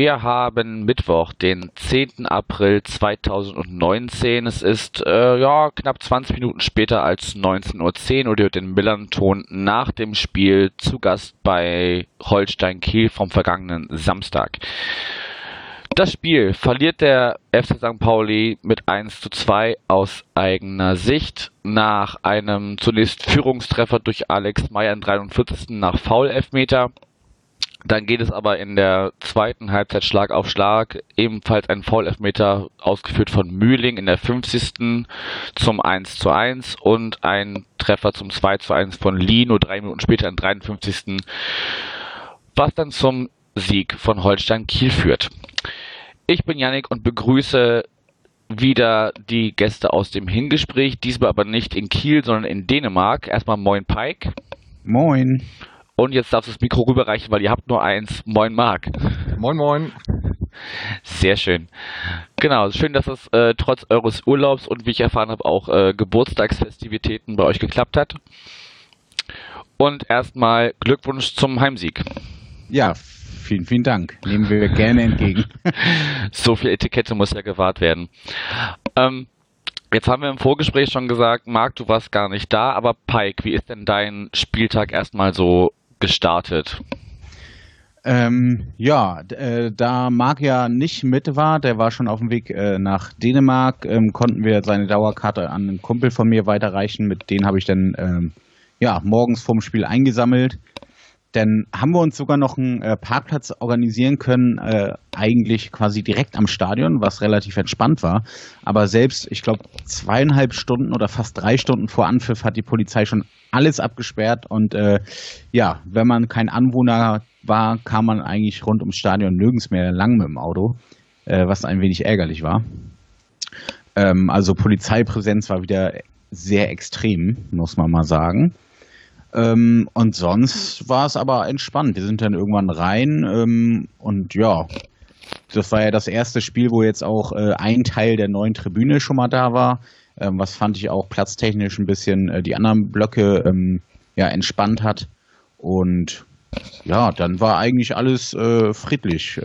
wir haben Mittwoch, den 10. April 2019. Es ist äh, ja knapp 20 Minuten später als 19.10 Uhr. Ihr hört den Millanton nach dem Spiel zu Gast bei Holstein Kiel vom vergangenen Samstag. Das Spiel verliert der FC St. Pauli mit 1 zu 2 aus eigener Sicht nach einem zunächst Führungstreffer durch Alex Meyer im 43. nach Foul-Elfmeter. Dann geht es aber in der zweiten Halbzeit Schlag auf Schlag. Ebenfalls ein Foul-Elfmeter ausgeführt von Mühling in der 50. zum 1 zu 1 und ein Treffer zum 2 zu 1 von Lee nur drei Minuten später im 53. Was dann zum Sieg von Holstein Kiel führt. Ich bin Yannick und begrüße wieder die Gäste aus dem Hingespräch, diesmal aber nicht in Kiel, sondern in Dänemark. Erstmal Moin Pike. Moin. Und jetzt darfst du das Mikro rüberreichen, weil ihr habt nur eins. Moin Marc. Moin Moin. Sehr schön. Genau, schön, dass es äh, trotz eures Urlaubs und wie ich erfahren habe, auch äh, Geburtstagsfestivitäten bei euch geklappt hat. Und erstmal Glückwunsch zum Heimsieg. Ja, vielen, vielen Dank. Nehmen wir gerne entgegen. so viel Etikette muss ja gewahrt werden. Ähm, Jetzt haben wir im Vorgespräch schon gesagt, Marc, du warst gar nicht da, aber Pike, wie ist denn dein Spieltag erstmal so gestartet? Ähm, ja, äh, da Marc ja nicht mit war, der war schon auf dem Weg äh, nach Dänemark, ähm, konnten wir seine Dauerkarte an einen Kumpel von mir weiterreichen. Mit denen habe ich dann ähm, ja, morgens vorm Spiel eingesammelt. Dann haben wir uns sogar noch einen äh, Parkplatz organisieren können, äh, eigentlich quasi direkt am Stadion, was relativ entspannt war. Aber selbst, ich glaube, zweieinhalb Stunden oder fast drei Stunden vor Anpfiff hat die Polizei schon alles abgesperrt. Und äh, ja, wenn man kein Anwohner war, kam man eigentlich rund ums Stadion nirgends mehr lang mit dem Auto, äh, was ein wenig ärgerlich war. Ähm, also Polizeipräsenz war wieder sehr extrem, muss man mal sagen. Ähm, und sonst war es aber entspannt. Wir sind dann irgendwann rein ähm, und ja, das war ja das erste Spiel, wo jetzt auch äh, ein Teil der neuen Tribüne schon mal da war. Ähm, was fand ich auch platztechnisch ein bisschen äh, die anderen Blöcke ähm, ja, entspannt hat. Und ja, dann war eigentlich alles äh, friedlich.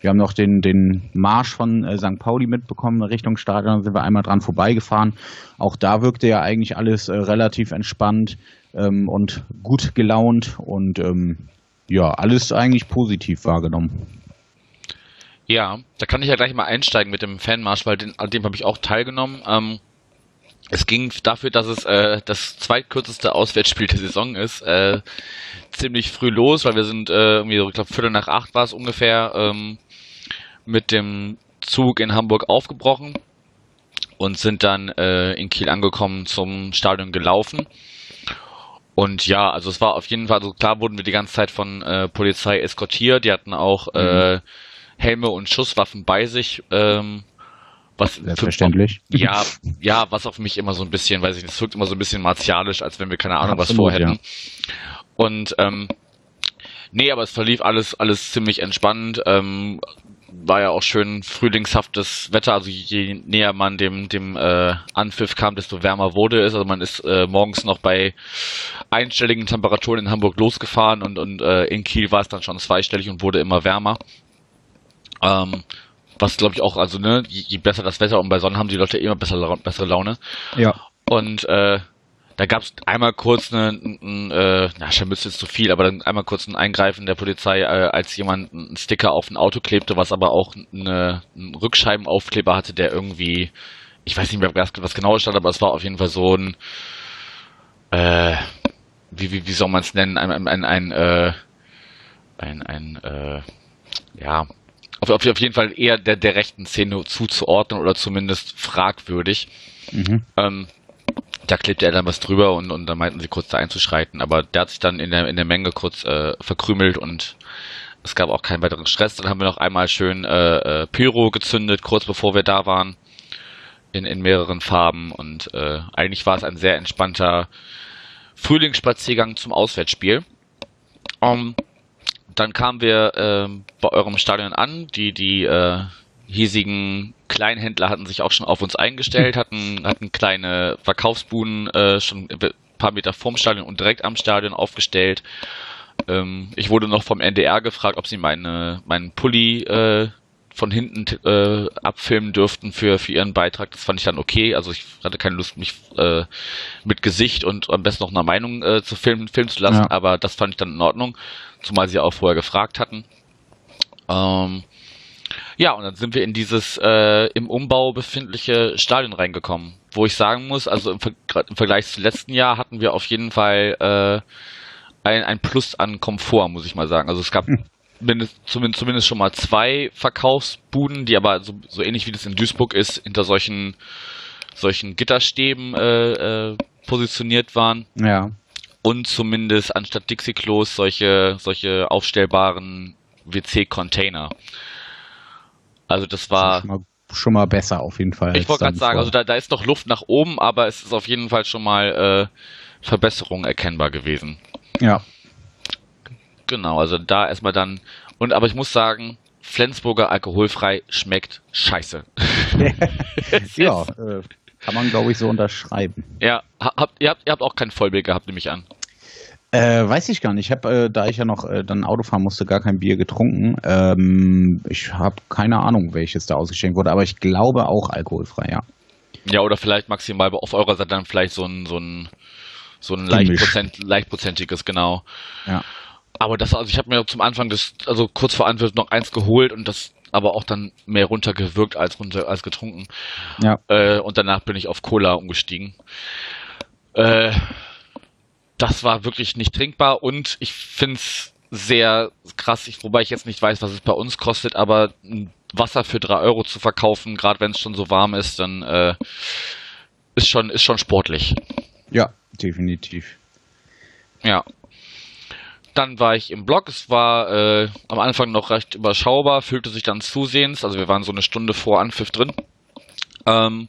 Wir haben noch den, den Marsch von äh, St. Pauli mitbekommen Richtung Stadion, sind wir einmal dran vorbeigefahren. Auch da wirkte ja eigentlich alles äh, relativ entspannt ähm, und gut gelaunt und ähm, ja, alles eigentlich positiv wahrgenommen. Ja, da kann ich ja gleich mal einsteigen mit dem Fanmarsch, weil den, an dem habe ich auch teilgenommen. Ähm, es ging dafür, dass es äh, das zweitkürzeste Auswärtsspiel der Saison ist, äh, ziemlich früh los, weil wir sind äh, irgendwie, ich glaube, Viertel nach acht war es ungefähr, ähm, mit dem Zug in Hamburg aufgebrochen und sind dann äh, in Kiel angekommen zum Stadion gelaufen. Und ja, also es war auf jeden Fall, also klar wurden wir die ganze Zeit von äh, Polizei eskortiert. Die hatten auch mhm. äh, Helme und Schusswaffen bei sich. Ähm, was Selbstverständlich. Für, ja, ja, was auf mich immer so ein bisschen, weiß ich nicht, es wirkt immer so ein bisschen martialisch, als wenn wir keine Ahnung Absolut, was vorhätten. Ja. Und ähm, nee, aber es verlief alles, alles ziemlich entspannt. Ähm, war ja auch schön frühlingshaftes Wetter, also je näher man dem, dem äh, Anpfiff kam, desto wärmer wurde es. Also man ist äh, morgens noch bei einstelligen Temperaturen in Hamburg losgefahren und, und äh, in Kiel war es dann schon zweistellig und wurde immer wärmer. Ähm, was glaube ich auch, also ne, je, je, besser das Wetter und bei Sonne haben die Leute immer besser, bessere Laune. Ja. Und äh, da gab es einmal kurz eine, ein, äh, na, Scharmütz ist zu viel, aber dann einmal kurz ein Eingreifen der Polizei, äh, als jemand einen Sticker auf ein Auto klebte, was aber auch eine, einen Rückscheibenaufkleber hatte, der irgendwie, ich weiß nicht mehr, was, was genau stand, aber es war auf jeden Fall so ein, äh, wie, wie, wie soll man es nennen, ein, ein, ein, ein, äh, ein, ein äh, ja, auf, auf jeden Fall eher der, der rechten Szene zuzuordnen oder zumindest fragwürdig. Mhm. Ähm, da klebte er dann was drüber und, und dann meinten sie kurz da einzuschreiten. Aber der hat sich dann in der, in der Menge kurz äh, verkrümelt und es gab auch keinen weiteren Stress. Dann haben wir noch einmal schön äh, äh, Pyro gezündet, kurz bevor wir da waren. In, in mehreren Farben. Und äh, eigentlich war es ein sehr entspannter Frühlingsspaziergang zum Auswärtsspiel. Um, dann kamen wir äh, bei eurem Stadion an. Die, die, äh, hiesigen Kleinhändler hatten sich auch schon auf uns eingestellt, hatten, hatten kleine Verkaufsbuden äh, schon ein paar Meter vorm Stadion und direkt am Stadion aufgestellt. Ähm, ich wurde noch vom NDR gefragt, ob sie meine, meinen Pulli äh, von hinten äh, abfilmen dürften für, für ihren Beitrag. Das fand ich dann okay. Also ich hatte keine Lust, mich äh, mit Gesicht und am besten noch einer Meinung äh, zu filmen, filmen zu lassen, ja. aber das fand ich dann in Ordnung, zumal sie auch vorher gefragt hatten. Ähm, ja, und dann sind wir in dieses äh, im Umbau befindliche Stadion reingekommen, wo ich sagen muss, also im, Ver im Vergleich zum letzten Jahr hatten wir auf jeden Fall äh, ein, ein Plus an Komfort, muss ich mal sagen. Also es gab hm. mindest, zumindest, zumindest schon mal zwei Verkaufsbuden, die aber so, so ähnlich wie das in Duisburg ist, hinter solchen, solchen Gitterstäben äh, äh, positioniert waren. Ja. Und zumindest anstatt Dixie-Klos solche, solche aufstellbaren WC-Container. Also das war. Schon mal, schon mal, besser auf jeden Fall. Ich wollte gerade sagen, also da, da ist noch Luft nach oben, aber es ist auf jeden Fall schon mal äh, Verbesserung erkennbar gewesen. Ja. Genau, also da erstmal dann. Und aber ich muss sagen, Flensburger alkoholfrei schmeckt scheiße. ja, äh, kann man glaube ich so unterschreiben. Ja, habt, ihr, habt, ihr habt auch kein Vollbier gehabt, nehme ich an. Äh, weiß ich gar nicht. Ich habe, äh, da ich ja noch äh, dann Auto fahren musste, gar kein Bier getrunken. Ähm, ich habe keine Ahnung, welches da ausgeschenkt wurde, aber ich glaube auch alkoholfrei, ja. Ja, oder vielleicht maximal auf eurer Seite dann vielleicht so ein, so ein, so ein leicht Prozent, leichtprozentiges, genau. Ja. Aber das, also ich habe mir zum Anfang des, also kurz vor Anpfiff noch eins geholt und das aber auch dann mehr runtergewirkt als runter als getrunken. Ja. Äh, und danach bin ich auf Cola umgestiegen. Äh, das war wirklich nicht trinkbar und ich finde es sehr krass, ich, wobei ich jetzt nicht weiß, was es bei uns kostet, aber Wasser für drei Euro zu verkaufen, gerade wenn es schon so warm ist, dann äh, ist schon ist schon sportlich. Ja, definitiv. Ja. Dann war ich im Blog. Es war äh, am Anfang noch recht überschaubar, fühlte sich dann zusehends. Also wir waren so eine Stunde vor Anpfiff drin. Ähm,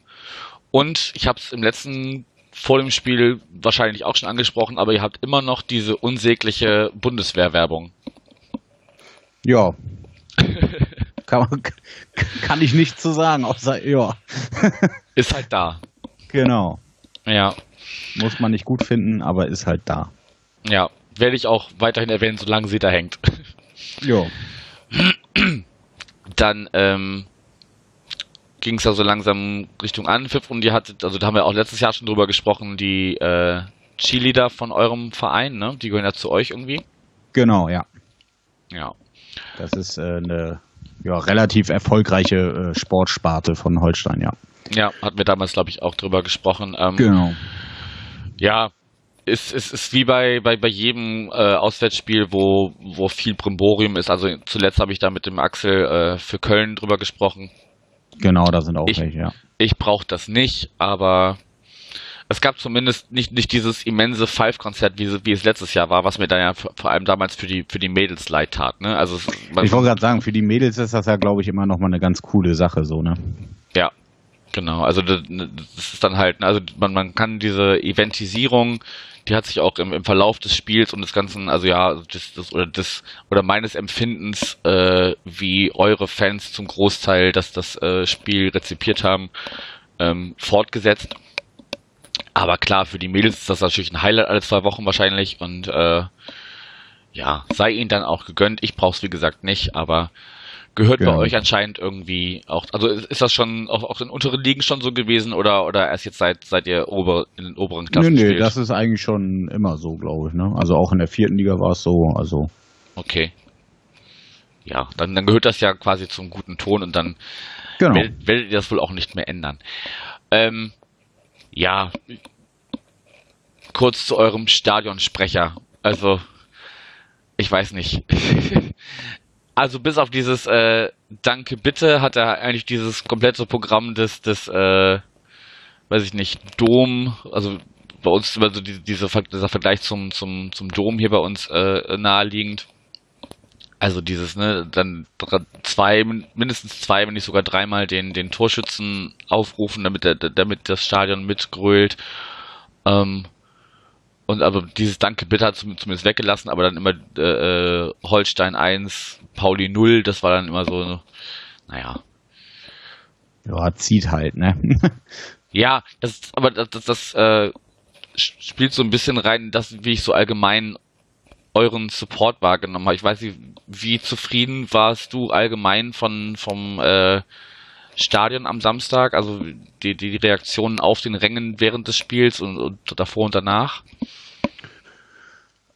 und ich habe es im letzten vor dem Spiel wahrscheinlich auch schon angesprochen, aber ihr habt immer noch diese unsägliche Bundeswehrwerbung. Ja. kann, kann, ich nicht zu sagen, außer ja. ist halt da. Genau. Ja. Muss man nicht gut finden, aber ist halt da. Ja, werde ich auch weiterhin erwähnen, solange sie da hängt. Jo. Dann ähm, ging es ja so langsam Richtung Anpfiff und ihr hattet, also da haben wir auch letztes Jahr schon drüber gesprochen, die äh, Cheerleader von eurem Verein, ne? Die gehören ja zu euch irgendwie. Genau, ja. Ja. Das ist äh, eine ja, relativ erfolgreiche äh, Sportsparte von Holstein, ja. Ja, hatten wir damals, glaube ich, auch drüber gesprochen. Ähm, genau. Ja, es ist, ist, ist wie bei, bei, bei jedem äh, Auswärtsspiel, wo, wo viel Brimborium ist. Also zuletzt habe ich da mit dem Axel äh, für Köln drüber gesprochen. Genau, da sind auch ich, welche, ja. Ich brauche das nicht, aber es gab zumindest nicht, nicht dieses immense Five-Konzert, wie, wie es letztes Jahr war, was mir dann ja vor allem damals für die, für die Mädels leid tat. Ne? Also, ich wollte gerade sagen, für die Mädels ist das ja, glaube ich, immer noch mal eine ganz coole Sache, so, ne? Ja, genau. Also das, das ist dann halt, ne, also man, man kann diese Eventisierung die hat sich auch im, im Verlauf des Spiels und des ganzen, also ja, das, das oder des oder meines Empfindens, äh, wie eure Fans zum Großteil, dass das äh, Spiel rezipiert haben, ähm, fortgesetzt. Aber klar, für die Mädels ist das natürlich ein Highlight alle zwei Wochen wahrscheinlich und äh, ja, sei ihnen dann auch gegönnt. Ich brauch's wie gesagt nicht, aber Gehört genau. bei euch anscheinend irgendwie auch, also ist das schon auch, auch in unteren Ligen schon so gewesen oder, oder erst jetzt seit, seit ihr ober, in den oberen Klassen Nee, nee, spielt? das ist eigentlich schon immer so, glaube ich. Ne? Also auch in der vierten Liga war es so. Also. Okay. Ja, dann, dann gehört das ja quasi zum guten Ton und dann genau. werdet, werdet ihr das wohl auch nicht mehr ändern. Ähm, ja, kurz zu eurem Stadionsprecher. Also, ich weiß nicht. Also bis auf dieses äh, Danke bitte hat er eigentlich dieses komplette Programm des, des äh, weiß ich nicht, Dom, also bei uns ist immer so die, diese, dieser Vergleich zum, zum, zum Dom hier bei uns äh, naheliegend. Also dieses, ne, dann zwei, mindestens zwei, wenn nicht sogar dreimal den, den Torschützen aufrufen, damit, der, damit das Stadion mitgrölt. Ähm, und aber dieses Danke bitte hat zumindest weggelassen, aber dann immer äh, äh Holstein 1, Pauli 0, das war dann immer so, naja. Ja, zieht halt, ne? ja, das aber das, das, das äh, spielt so ein bisschen rein, das, wie ich so allgemein euren Support wahrgenommen habe. Ich weiß nicht, wie zufrieden warst du allgemein von vom äh, Stadion am Samstag, also die, die Reaktionen auf den Rängen während des Spiels und, und davor und danach?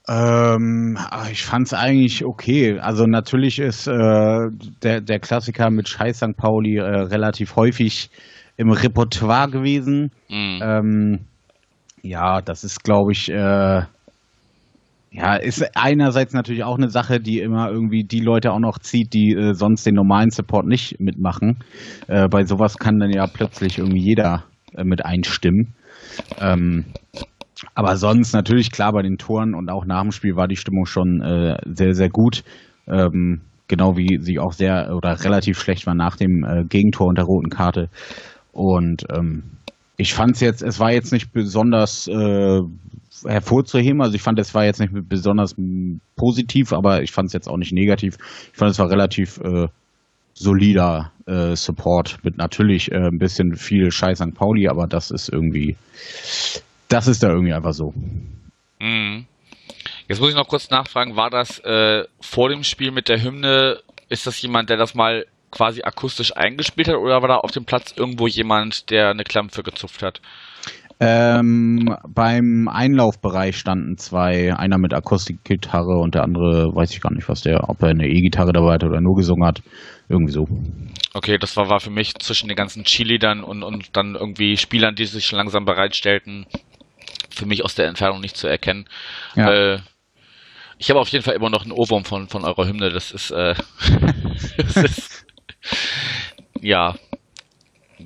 Ähm, ich fand es eigentlich okay. Also natürlich ist äh, der, der Klassiker mit Scheiß St. Pauli äh, relativ häufig im Repertoire gewesen. Mhm. Ähm, ja, das ist, glaube ich, äh, ja, ist einerseits natürlich auch eine Sache, die immer irgendwie die Leute auch noch zieht, die äh, sonst den normalen Support nicht mitmachen. Äh, bei sowas kann dann ja plötzlich irgendwie jeder äh, mit einstimmen. Ähm, aber sonst natürlich klar bei den Toren und auch nach dem Spiel war die Stimmung schon äh, sehr, sehr gut. Ähm, genau wie sie auch sehr oder relativ schlecht war nach dem äh, Gegentor und der roten Karte. Und ähm, ich fand es jetzt, es war jetzt nicht besonders äh, hervorzuheben. Also ich fand, es war jetzt nicht besonders positiv, aber ich fand es jetzt auch nicht negativ. Ich fand, es war relativ äh, solider äh, Support mit natürlich äh, ein bisschen viel Scheiß St. Pauli, aber das ist irgendwie, das ist da irgendwie einfach so. Mhm. Jetzt muss ich noch kurz nachfragen, war das äh, vor dem Spiel mit der Hymne, ist das jemand, der das mal quasi akustisch eingespielt hat oder war da auf dem Platz irgendwo jemand, der eine Klampfe gezupft hat? Ähm, beim Einlaufbereich standen zwei, einer mit Akustikgitarre und der andere, weiß ich gar nicht, was der, ob er eine E-Gitarre dabei hat oder nur gesungen hat. Irgendwie so. Okay, das war, war für mich zwischen den ganzen Cheerleadern und, und dann irgendwie Spielern, die sich langsam bereitstellten, für mich aus der Entfernung nicht zu erkennen. Ja. Äh, ich habe auf jeden Fall immer noch einen Ohrwurm von, von eurer Hymne. Das ist, äh, das ist ja,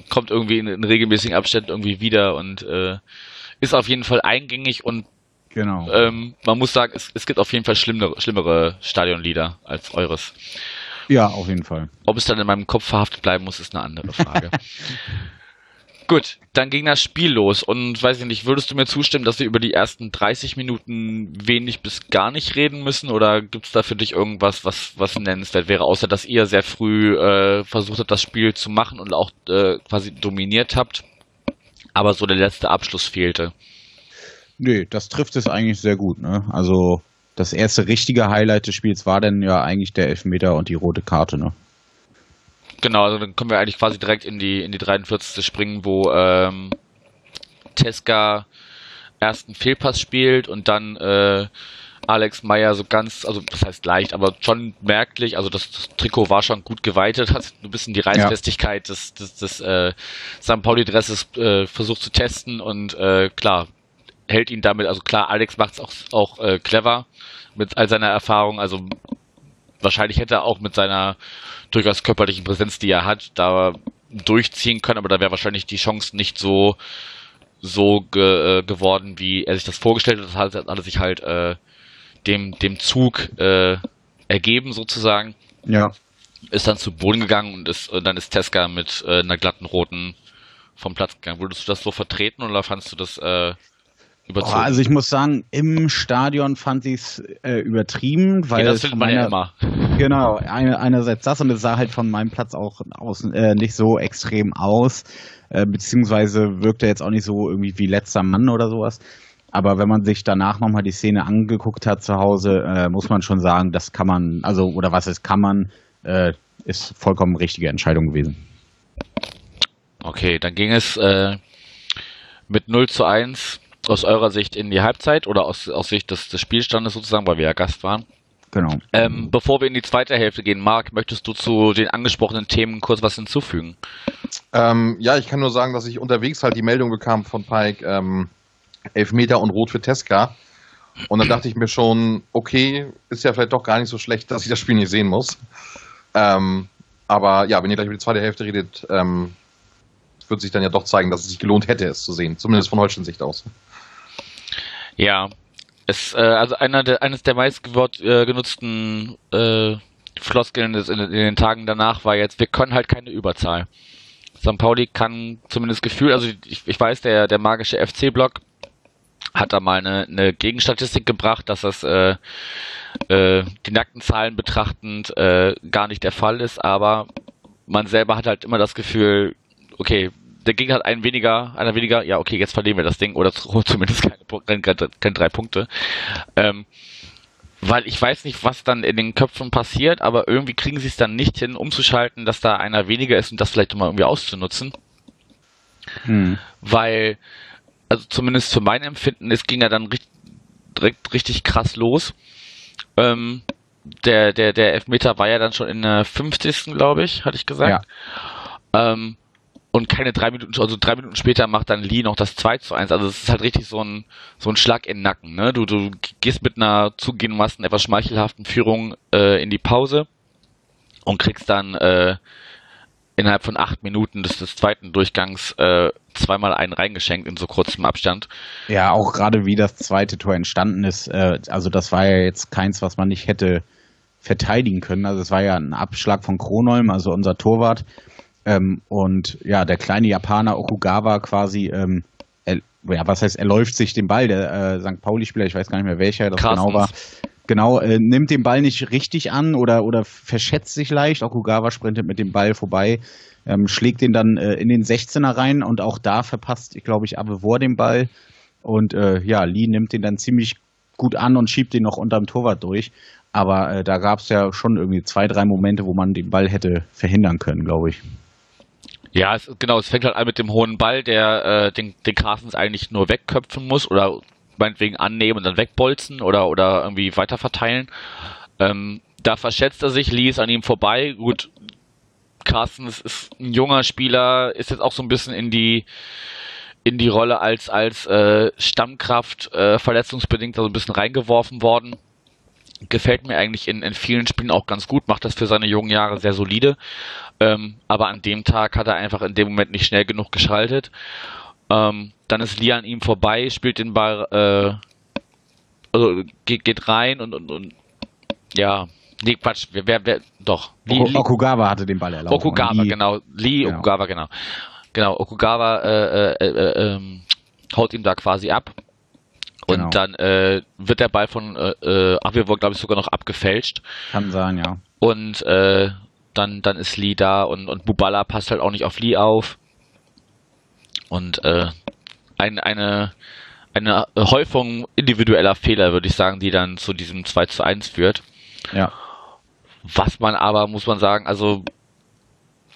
kommt irgendwie in, in regelmäßigen Abständen irgendwie wieder und äh, ist auf jeden Fall eingängig und genau. ähm, man muss sagen, es, es gibt auf jeden Fall schlimmere, schlimmere Stadionlieder als eures. Ja, auf jeden Fall. Ob es dann in meinem Kopf verhaftet bleiben muss, ist eine andere Frage. Gut, dann ging das Spiel los und weiß ich nicht, würdest du mir zustimmen, dass wir über die ersten 30 Minuten wenig bis gar nicht reden müssen oder gibt es da für dich irgendwas, was, was nennenswert wäre, außer dass ihr sehr früh äh, versucht habt, das Spiel zu machen und auch äh, quasi dominiert habt, aber so der letzte Abschluss fehlte? Nee, das trifft es eigentlich sehr gut. Ne? Also das erste richtige Highlight des Spiels war dann ja eigentlich der Elfmeter und die rote Karte. Ne? Genau, also dann können wir eigentlich quasi direkt in die, in die 43. springen, wo ähm, Teska ersten Fehlpass spielt und dann äh, Alex Meyer so ganz, also das heißt leicht, aber schon merklich, also das, das Trikot war schon gut geweitet, hat ein bisschen die Reißfestigkeit ja. des, des, des äh, St. Pauli-Dresses äh, versucht zu testen und äh, klar, hält ihn damit, also klar, Alex macht es auch, auch äh, clever mit all seiner Erfahrung, also wahrscheinlich hätte er auch mit seiner durchaus körperlichen Präsenz, die er hat, da durchziehen können, aber da wäre wahrscheinlich die Chance nicht so so ge, äh, geworden, wie er sich das vorgestellt hat. Das hat, hat er sich halt äh, dem, dem Zug äh, ergeben sozusagen. Ja. Ist dann zu Boden gegangen und ist, und dann ist Teska mit äh, einer glatten roten vom Platz gegangen. Würdest du das so vertreten oder fandest du das äh, überzogen? Oh, also ich muss sagen, im Stadion fand ich es äh, übertrieben, weil okay, das findet man ja immer. Genau, eine, einerseits das und es sah halt von meinem Platz auch aus, äh, nicht so extrem aus, äh, beziehungsweise wirkte jetzt auch nicht so irgendwie wie letzter Mann oder sowas. Aber wenn man sich danach nochmal die Szene angeguckt hat zu Hause, äh, muss man schon sagen, das kann man, also, oder was ist, kann man, äh, ist vollkommen richtige Entscheidung gewesen. Okay, dann ging es äh, mit 0 zu 1 aus eurer Sicht in die Halbzeit oder aus, aus Sicht des, des Spielstandes sozusagen, weil wir ja Gast waren. Genau. Ähm, bevor wir in die zweite Hälfte gehen, Marc, möchtest du zu den angesprochenen Themen kurz was hinzufügen? Ähm, ja, ich kann nur sagen, dass ich unterwegs halt die Meldung bekam von Pike, ähm, Elfmeter und Rot für Teska. Und dann dachte ich mir schon, okay, ist ja vielleicht doch gar nicht so schlecht, dass ich das Spiel nicht sehen muss. Ähm, aber ja, wenn ihr gleich über die zweite Hälfte redet, ähm, wird sich dann ja doch zeigen, dass es sich gelohnt hätte, es zu sehen. Zumindest von Holstein Sicht aus. Ja, es, äh, also einer der, eines der meist äh, äh, Floskeln in, in, den Tagen danach war jetzt, wir können halt keine Überzahl. St. Pauli kann zumindest Gefühl, also ich, ich weiß, der, der magische FC-Block hat da mal eine, eine Gegenstatistik gebracht, dass das äh, äh, die nackten Zahlen betrachtend äh, gar nicht der Fall ist, aber man selber hat halt immer das Gefühl, okay, der Gegner hat einen weniger, einer weniger, ja, okay, jetzt verlieren wir das Ding oder zumindest keine, keine, keine drei Punkte. Ähm, weil ich weiß nicht, was dann in den Köpfen passiert, aber irgendwie kriegen sie es dann nicht hin, umzuschalten, dass da einer weniger ist und das vielleicht mal irgendwie auszunutzen. Hm. Weil, also zumindest für mein Empfinden, es ging ja dann richtig, direkt richtig krass los. Ähm, der, der, der Elfmeter war ja dann schon in der 50. glaube ich, hatte ich gesagt. Ja. Ähm, und keine drei Minuten, also drei Minuten später macht dann Lee noch das 2 zu 1. Also es ist halt richtig so ein, so ein Schlag in den Nacken. Ne? Du, du gehst mit einer zugegebenermaßen etwas schmeichelhaften Führung äh, in die Pause und kriegst dann äh, innerhalb von acht Minuten des, des zweiten Durchgangs äh, zweimal einen reingeschenkt in so kurzem Abstand. Ja, auch gerade wie das zweite Tor entstanden ist. Äh, also das war ja jetzt keins, was man nicht hätte verteidigen können. Also es war ja ein Abschlag von Kronolm, also unser Torwart ähm, und ja, der kleine Japaner Okugawa quasi, ähm, er, ja, was heißt, er läuft sich den Ball, der äh, St. Pauli-Spieler, ich weiß gar nicht mehr welcher das Carstens. genau war. Genau, äh, nimmt den Ball nicht richtig an oder, oder verschätzt sich leicht. Okugawa sprintet mit dem Ball vorbei, ähm, schlägt den dann äh, in den 16er rein und auch da verpasst, ich glaube ich, Avevor den Ball. Und äh, ja, Lee nimmt den dann ziemlich gut an und schiebt den noch unterm Torwart durch. Aber äh, da gab es ja schon irgendwie zwei, drei Momente, wo man den Ball hätte verhindern können, glaube ich. Ja, es, genau, es fängt halt an mit dem hohen Ball, der äh, den, den Carstens eigentlich nur wegköpfen muss oder meinetwegen annehmen und dann wegbolzen oder, oder irgendwie weiter verteilen. Ähm, da verschätzt er sich, Lee ist an ihm vorbei. Gut, Carstens ist ein junger Spieler, ist jetzt auch so ein bisschen in die in die Rolle als als äh, Stammkraft äh, verletzungsbedingt so ein bisschen reingeworfen worden gefällt mir eigentlich in, in vielen Spielen auch ganz gut, macht das für seine jungen Jahre sehr solide. Ähm, aber an dem Tag hat er einfach in dem Moment nicht schnell genug geschaltet. Ähm, dann ist Lee an ihm vorbei, spielt den Ball, äh, also geht, geht rein und, und, und ja, nee, Quatsch, wer, wer, wer doch. Lee, Lee, Okugawa hatte den Ball erlaubt. Okugawa, Lee, genau. Lee genau. Okugawa, genau. Genau, Okugawa äh, äh, äh, ähm, haut ihm da quasi ab. Und genau. dann äh, wird der Ball von äh, äh Avivor, glaube ich, sogar noch abgefälscht. Kann sein, ja. Und äh, dann, dann ist Lee da und, und Bubala passt halt auch nicht auf Lee auf. Und äh, ein, eine, eine Häufung individueller Fehler, würde ich sagen, die dann zu diesem 2 zu 1 führt. Ja. Was man aber, muss man sagen, also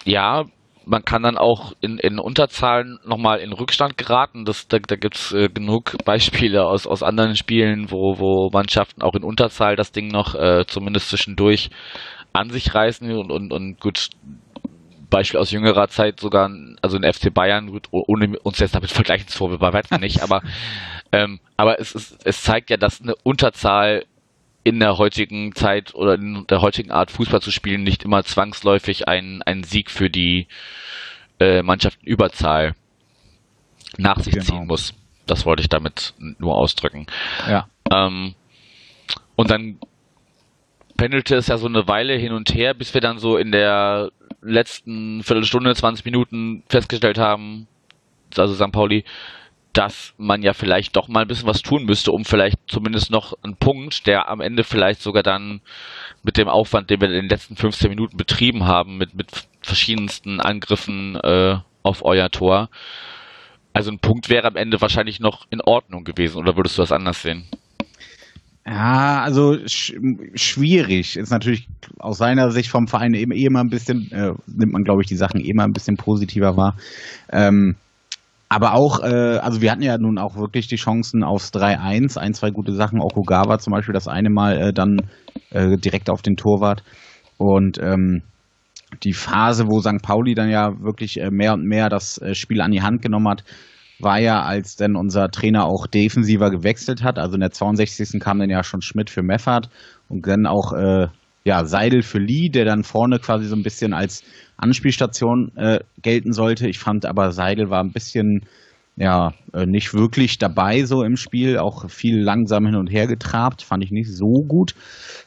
ja, man kann dann auch in, in Unterzahlen nochmal in Rückstand geraten. Das, da da gibt es äh, genug Beispiele aus, aus anderen Spielen, wo, wo Mannschaften auch in Unterzahl das Ding noch äh, zumindest zwischendurch an sich reißen und, und, und gut, Beispiel aus jüngerer Zeit sogar, also in FC Bayern, gut, ohne uns jetzt damit vergleichen zu wollen, bei weitem nicht, aber, ähm, aber es, ist, es zeigt ja, dass eine Unterzahl in der heutigen Zeit oder in der heutigen Art Fußball zu spielen nicht immer zwangsläufig ein, ein Sieg für die äh, Mannschaft Überzahl nach sich genau. ziehen muss. Das wollte ich damit nur ausdrücken. Ja. Ähm, und dann pendelte es ja so eine Weile hin und her, bis wir dann so in der letzten Viertelstunde, 20 Minuten festgestellt haben, also St. Pauli, dass man ja vielleicht doch mal ein bisschen was tun müsste, um vielleicht zumindest noch einen Punkt, der am Ende vielleicht sogar dann mit dem Aufwand, den wir in den letzten 15 Minuten betrieben haben, mit, mit verschiedensten Angriffen äh, auf euer Tor, also ein Punkt wäre am Ende wahrscheinlich noch in Ordnung gewesen, oder würdest du das anders sehen? Ja, also sch schwierig. Ist natürlich aus seiner Sicht vom Verein eh, eh immer ein bisschen, äh, nimmt man, glaube ich, die Sachen eh immer ein bisschen positiver wahr. Ähm, aber auch, äh, also wir hatten ja nun auch wirklich die Chancen aufs 3-1, ein, zwei gute Sachen. Okugawa zum Beispiel das eine Mal äh, dann äh, direkt auf den Torwart. Und ähm, die Phase, wo St. Pauli dann ja wirklich äh, mehr und mehr das äh, Spiel an die Hand genommen hat, war ja, als dann unser Trainer auch defensiver gewechselt hat. Also in der 62. kam dann ja schon Schmidt für Meffert und dann auch äh, ja, Seidel für Lee, der dann vorne quasi so ein bisschen als Anspielstation äh, gelten sollte. Ich fand aber Seidel war ein bisschen ja äh, nicht wirklich dabei so im Spiel, auch viel langsam hin und her getrabt, fand ich nicht so gut.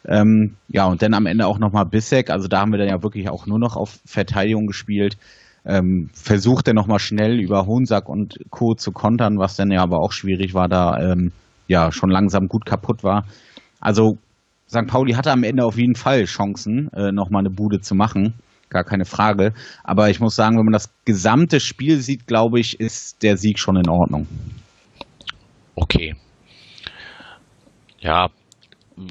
Ähm, ja, und dann am Ende auch nochmal Bissek, also da haben wir dann ja wirklich auch nur noch auf Verteidigung gespielt. Ähm, versucht er nochmal schnell über Honsack und Co. zu kontern, was dann ja aber auch schwierig war, da ähm, ja schon langsam gut kaputt war. Also St. Pauli hatte am Ende auf jeden Fall Chancen, äh, nochmal eine Bude zu machen. gar keine Frage. Aber ich muss sagen, wenn man das gesamte Spiel sieht, glaube ich, ist der Sieg schon in Ordnung. Okay. Ja,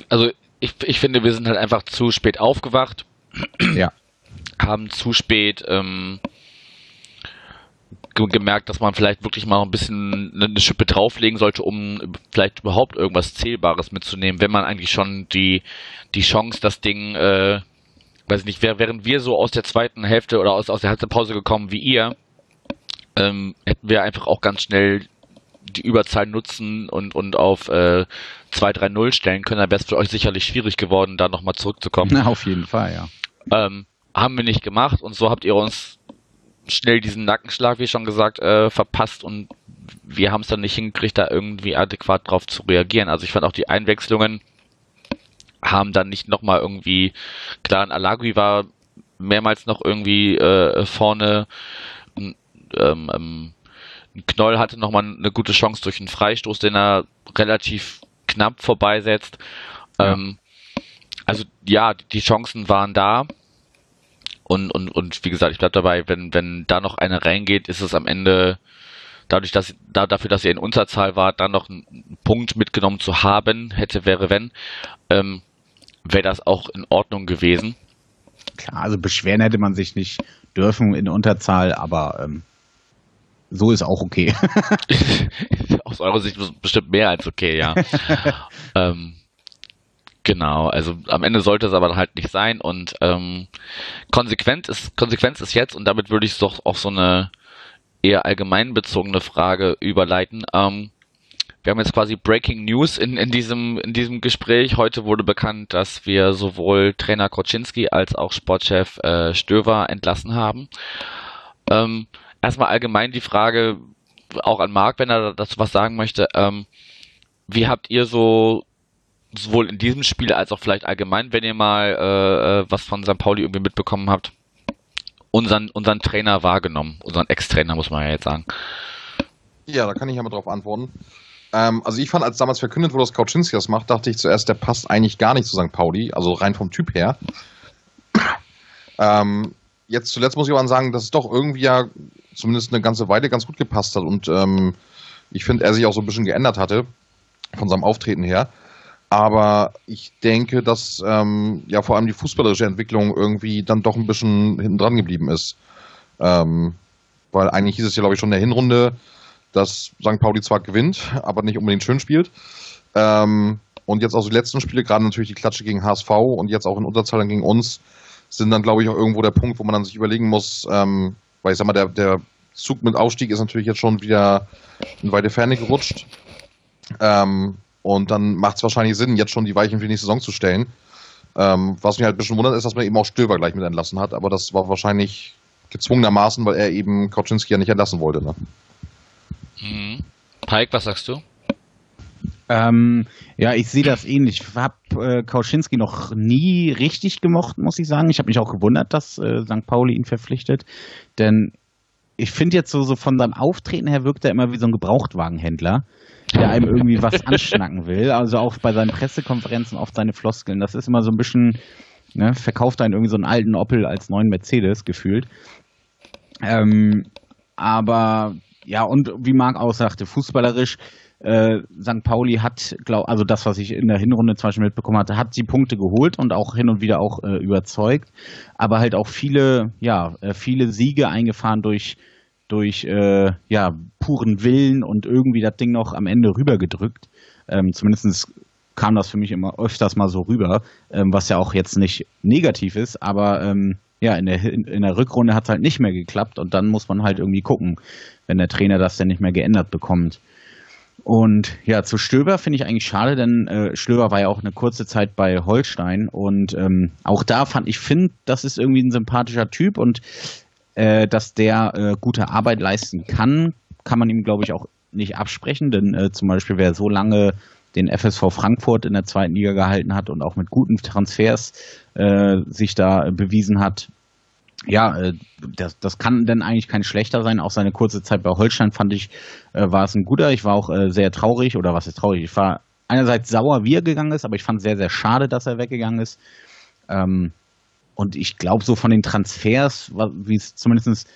also ich, ich finde, wir sind halt einfach zu spät aufgewacht. Ja. Haben zu spät ähm, gemerkt, dass man vielleicht wirklich mal ein bisschen eine Schippe drauflegen sollte, um vielleicht überhaupt irgendwas Zählbares mitzunehmen, wenn man eigentlich schon die, die Chance, das Ding, äh, weiß ich nicht, während wir so aus der zweiten Hälfte oder aus, aus der Halbzeitpause gekommen wie ihr, ähm, hätten wir einfach auch ganz schnell die Überzahl nutzen und, und auf äh, 2-3-0 stellen können, dann wäre es für euch sicherlich schwierig geworden, da nochmal zurückzukommen. Na, auf jeden Fall, ja. Ähm, haben wir nicht gemacht und so habt ihr uns schnell diesen Nackenschlag, wie schon gesagt, äh, verpasst und wir haben es dann nicht hingekriegt, da irgendwie adäquat drauf zu reagieren. Also ich fand auch die Einwechslungen haben dann nicht nochmal irgendwie, klar, ein Alagui war mehrmals noch irgendwie äh, vorne, ähm, ähm, ein Knoll hatte nochmal eine gute Chance durch einen Freistoß, den er relativ knapp vorbeisetzt. Ja. Ähm, also ja, die Chancen waren da. Und, und, und wie gesagt, ich bleibe dabei, wenn, wenn da noch eine reingeht, ist es am Ende, dadurch, dass da, dafür, dass ihr in Unterzahl wart, dann noch einen Punkt mitgenommen zu haben, hätte, wäre, wenn, ähm, wäre das auch in Ordnung gewesen. Klar, also beschweren hätte man sich nicht dürfen in Unterzahl, aber ähm, so ist auch okay. Aus eurer Sicht bestimmt mehr als okay, ja. ähm, Genau, also am Ende sollte es aber halt nicht sein und ähm, konsequent ist, Konsequenz ist jetzt und damit würde ich doch auf so eine eher allgemeinbezogene Frage überleiten. Ähm, wir haben jetzt quasi Breaking News in, in, diesem, in diesem Gespräch. Heute wurde bekannt, dass wir sowohl Trainer Koczynski als auch Sportchef äh, Stöver entlassen haben. Ähm, erstmal allgemein die Frage, auch an Marc, wenn er dazu was sagen möchte. Ähm, wie habt ihr so sowohl in diesem Spiel als auch vielleicht allgemein, wenn ihr mal äh, äh, was von St. Pauli irgendwie mitbekommen habt, unseren, unseren Trainer wahrgenommen, unseren Ex-Trainer, muss man ja jetzt sagen. Ja, da kann ich ja mal drauf antworten. Ähm, also ich fand, als damals verkündet wurde, dass Kauczynski das macht, dachte ich zuerst, der passt eigentlich gar nicht zu St. Pauli, also rein vom Typ her. ähm, jetzt zuletzt muss ich aber sagen, dass es doch irgendwie ja zumindest eine ganze Weile ganz gut gepasst hat und ähm, ich finde, er sich auch so ein bisschen geändert hatte von seinem Auftreten her. Aber ich denke, dass ähm, ja vor allem die fußballerische Entwicklung irgendwie dann doch ein bisschen hinten dran geblieben ist. Ähm, weil eigentlich hieß es ja, glaube ich, schon in der Hinrunde, dass St. Pauli zwar gewinnt, aber nicht unbedingt schön spielt. Ähm, und jetzt auch die letzten Spiele, gerade natürlich die Klatsche gegen HSV und jetzt auch in Unterzahl gegen uns, sind dann, glaube ich, auch irgendwo der Punkt, wo man dann sich überlegen muss, ähm, weil ich sag mal, der, der Zug mit Aufstieg ist natürlich jetzt schon wieder in weite Ferne gerutscht. Ähm, und dann macht es wahrscheinlich Sinn, jetzt schon die Weichen für die nächste Saison zu stellen. Ähm, was mich halt ein bisschen wundert, ist, dass man eben auch Stöber gleich mit entlassen hat. Aber das war wahrscheinlich gezwungenermaßen, weil er eben Kaczynski ja nicht entlassen wollte. Ne? Mhm. Pike, was sagst du? Ähm, ja, ich sehe das ähnlich. Ich habe äh, Kauschinski noch nie richtig gemocht, muss ich sagen. Ich habe mich auch gewundert, dass äh, St. Pauli ihn verpflichtet. Denn ich finde jetzt so, so von seinem Auftreten her wirkt er immer wie so ein Gebrauchtwagenhändler der einem irgendwie was anschnacken will. Also auch bei seinen Pressekonferenzen oft seine Floskeln. Das ist immer so ein bisschen, ne, verkauft einen irgendwie so einen alten Opel als neuen Mercedes gefühlt. Ähm, aber ja, und wie Marc auch sagte, fußballerisch, äh, St. Pauli hat, glaub, also das, was ich in der Hinrunde zum Beispiel mitbekommen hatte, hat die Punkte geholt und auch hin und wieder auch äh, überzeugt, aber halt auch viele, ja, äh, viele Siege eingefahren durch durch äh, ja, puren Willen und irgendwie das Ding noch am Ende rübergedrückt. Ähm, Zumindest kam das für mich immer öfters mal so rüber, ähm, was ja auch jetzt nicht negativ ist, aber ähm, ja, in der, in, der Rückrunde hat es halt nicht mehr geklappt und dann muss man halt irgendwie gucken, wenn der Trainer das dann nicht mehr geändert bekommt. Und ja, zu Stöber finde ich eigentlich schade, denn äh, Stöber war ja auch eine kurze Zeit bei Holstein und ähm, auch da fand ich, finde, das ist irgendwie ein sympathischer Typ und äh, dass der äh, gute Arbeit leisten kann, kann man ihm, glaube ich, auch nicht absprechen, denn äh, zum Beispiel, wer so lange den FSV Frankfurt in der zweiten Liga gehalten hat und auch mit guten Transfers äh, sich da bewiesen hat, ja, äh, das, das kann denn eigentlich kein schlechter sein. Auch seine kurze Zeit bei Holstein fand ich, äh, war es ein guter. Ich war auch äh, sehr traurig, oder was ist traurig? Ich war einerseits sauer, wie er gegangen ist, aber ich fand sehr, sehr schade, dass er weggegangen ist. Ähm, und ich glaube, so von den Transfers, wie es zumindest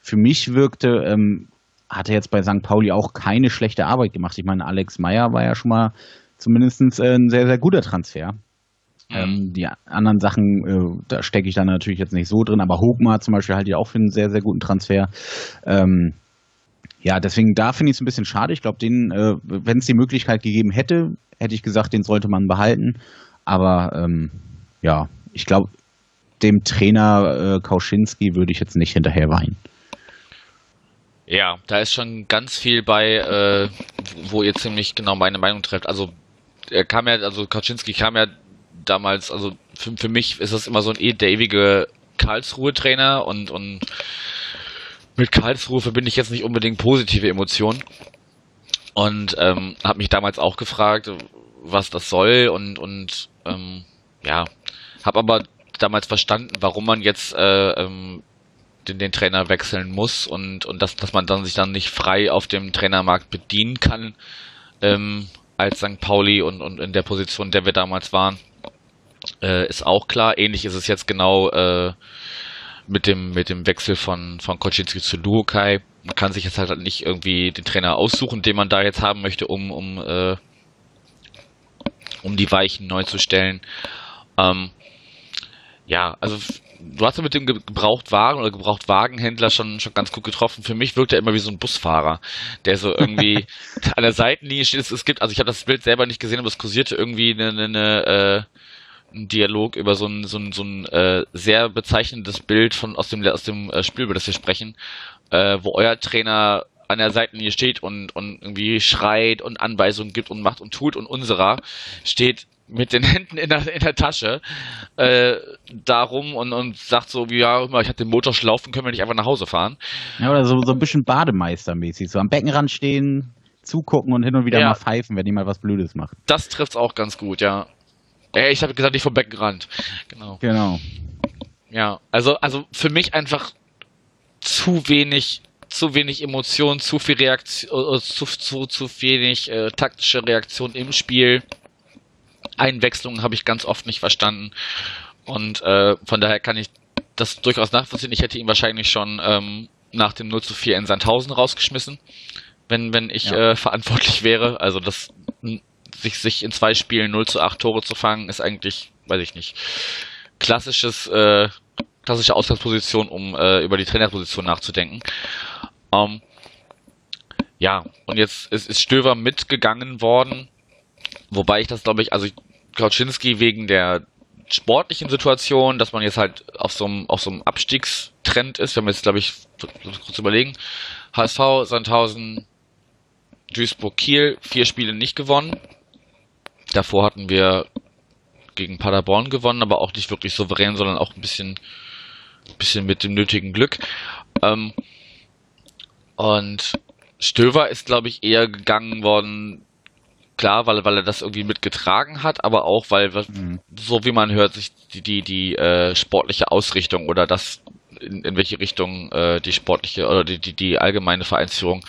für mich wirkte, ähm, hat er jetzt bei St. Pauli auch keine schlechte Arbeit gemacht. Ich meine, Alex Meyer war ja schon mal zumindest äh, ein sehr, sehr guter Transfer. Mhm. Ähm, die anderen Sachen, äh, da stecke ich dann natürlich jetzt nicht so drin, aber Hogmar zum Beispiel halte ich auch für einen sehr, sehr guten Transfer. Ähm, ja, deswegen da finde ich es ein bisschen schade. Ich glaube, den, äh, wenn es die Möglichkeit gegeben hätte, hätte ich gesagt, den sollte man behalten. Aber ähm, ja, ich glaube, dem Trainer äh, Kauschinski würde ich jetzt nicht hinterher weinen. Ja, da ist schon ganz viel bei, äh, wo ihr ziemlich genau meine Meinung trefft. Also er kam ja, also Kaczynski kam ja damals, also für, für mich ist das immer so ein e, der ewige Karlsruhe-Trainer und, und mit Karlsruhe verbinde ich jetzt nicht unbedingt positive Emotionen. Und ähm, habe mich damals auch gefragt, was das soll und, und ähm, ja, habe aber damals verstanden, warum man jetzt äh, ähm, den, den Trainer wechseln muss und, und dass, dass man dann sich dann nicht frei auf dem Trainermarkt bedienen kann ähm, als St. Pauli und, und in der Position, in der wir damals waren, äh, ist auch klar. Ähnlich ist es jetzt genau äh, mit dem mit dem Wechsel von von Koczynski zu Luokai. Man kann sich jetzt halt nicht irgendwie den Trainer aussuchen, den man da jetzt haben möchte, um um äh, um die Weichen neu zu stellen. Ähm, ja, also du hast ja mit dem Gebrauchtwagen oder Gebrauchtwagenhändler schon, schon ganz gut getroffen. Für mich wirkt er immer wie so ein Busfahrer, der so irgendwie an der Seitenlinie steht. Es, gibt, also ich habe das Bild selber nicht gesehen, aber es kursierte irgendwie eine, eine, eine äh, ein Dialog über so ein, so ein, so ein äh, sehr bezeichnendes Bild von aus dem aus dem äh, Spiel, über das wir sprechen, äh, wo euer Trainer an der Seitenlinie steht und, und irgendwie schreit und Anweisungen gibt und macht und tut und unserer steht mit den Händen in der, in der Tasche äh, darum und, und sagt so, wie, ja, ich hatte den Motor schlaufen, können wir nicht einfach nach Hause fahren. Ja, oder so, so ein bisschen Bademeistermäßig, so am Beckenrand stehen, zugucken und hin und wieder ja. mal pfeifen, wenn jemand was Blödes macht. Das trifft's auch ganz gut, ja. Äh, ich habe gesagt, nicht vom Beckenrand. Genau. Genau. Ja, also, also für mich einfach zu wenig zu wenig Emotionen, zu viel Reaktion, äh, zu, zu, zu wenig äh, taktische Reaktion im Spiel. Einwechslungen habe ich ganz oft nicht verstanden. Und äh, von daher kann ich das durchaus nachvollziehen. Ich hätte ihn wahrscheinlich schon ähm, nach dem 0 zu 4 in Sandhausen rausgeschmissen, wenn, wenn ich ja. äh, verantwortlich wäre. Also das sich, sich in zwei Spielen 0 zu 8 Tore zu fangen, ist eigentlich, weiß ich nicht, klassisches, äh, klassische Ausgangsposition, um äh, über die Trainerposition nachzudenken. Ähm, ja, und jetzt ist, ist Stöver mitgegangen worden Wobei ich das, glaube ich, also Kauczynski wegen der sportlichen Situation, dass man jetzt halt auf so einem, auf so einem Abstiegstrend ist, wenn wir jetzt, glaube ich, kurz überlegen, HSV, Sandhausen, Duisburg, Kiel, vier Spiele nicht gewonnen. Davor hatten wir gegen Paderborn gewonnen, aber auch nicht wirklich souverän, sondern auch ein bisschen, bisschen mit dem nötigen Glück. Ähm, und Stöver ist, glaube ich, eher gegangen worden klar, weil, weil er das irgendwie mitgetragen hat, aber auch, weil, mhm. so wie man hört, sich die, die, die äh, sportliche Ausrichtung oder das, in, in welche Richtung äh, die sportliche oder die, die, die allgemeine Vereinsführung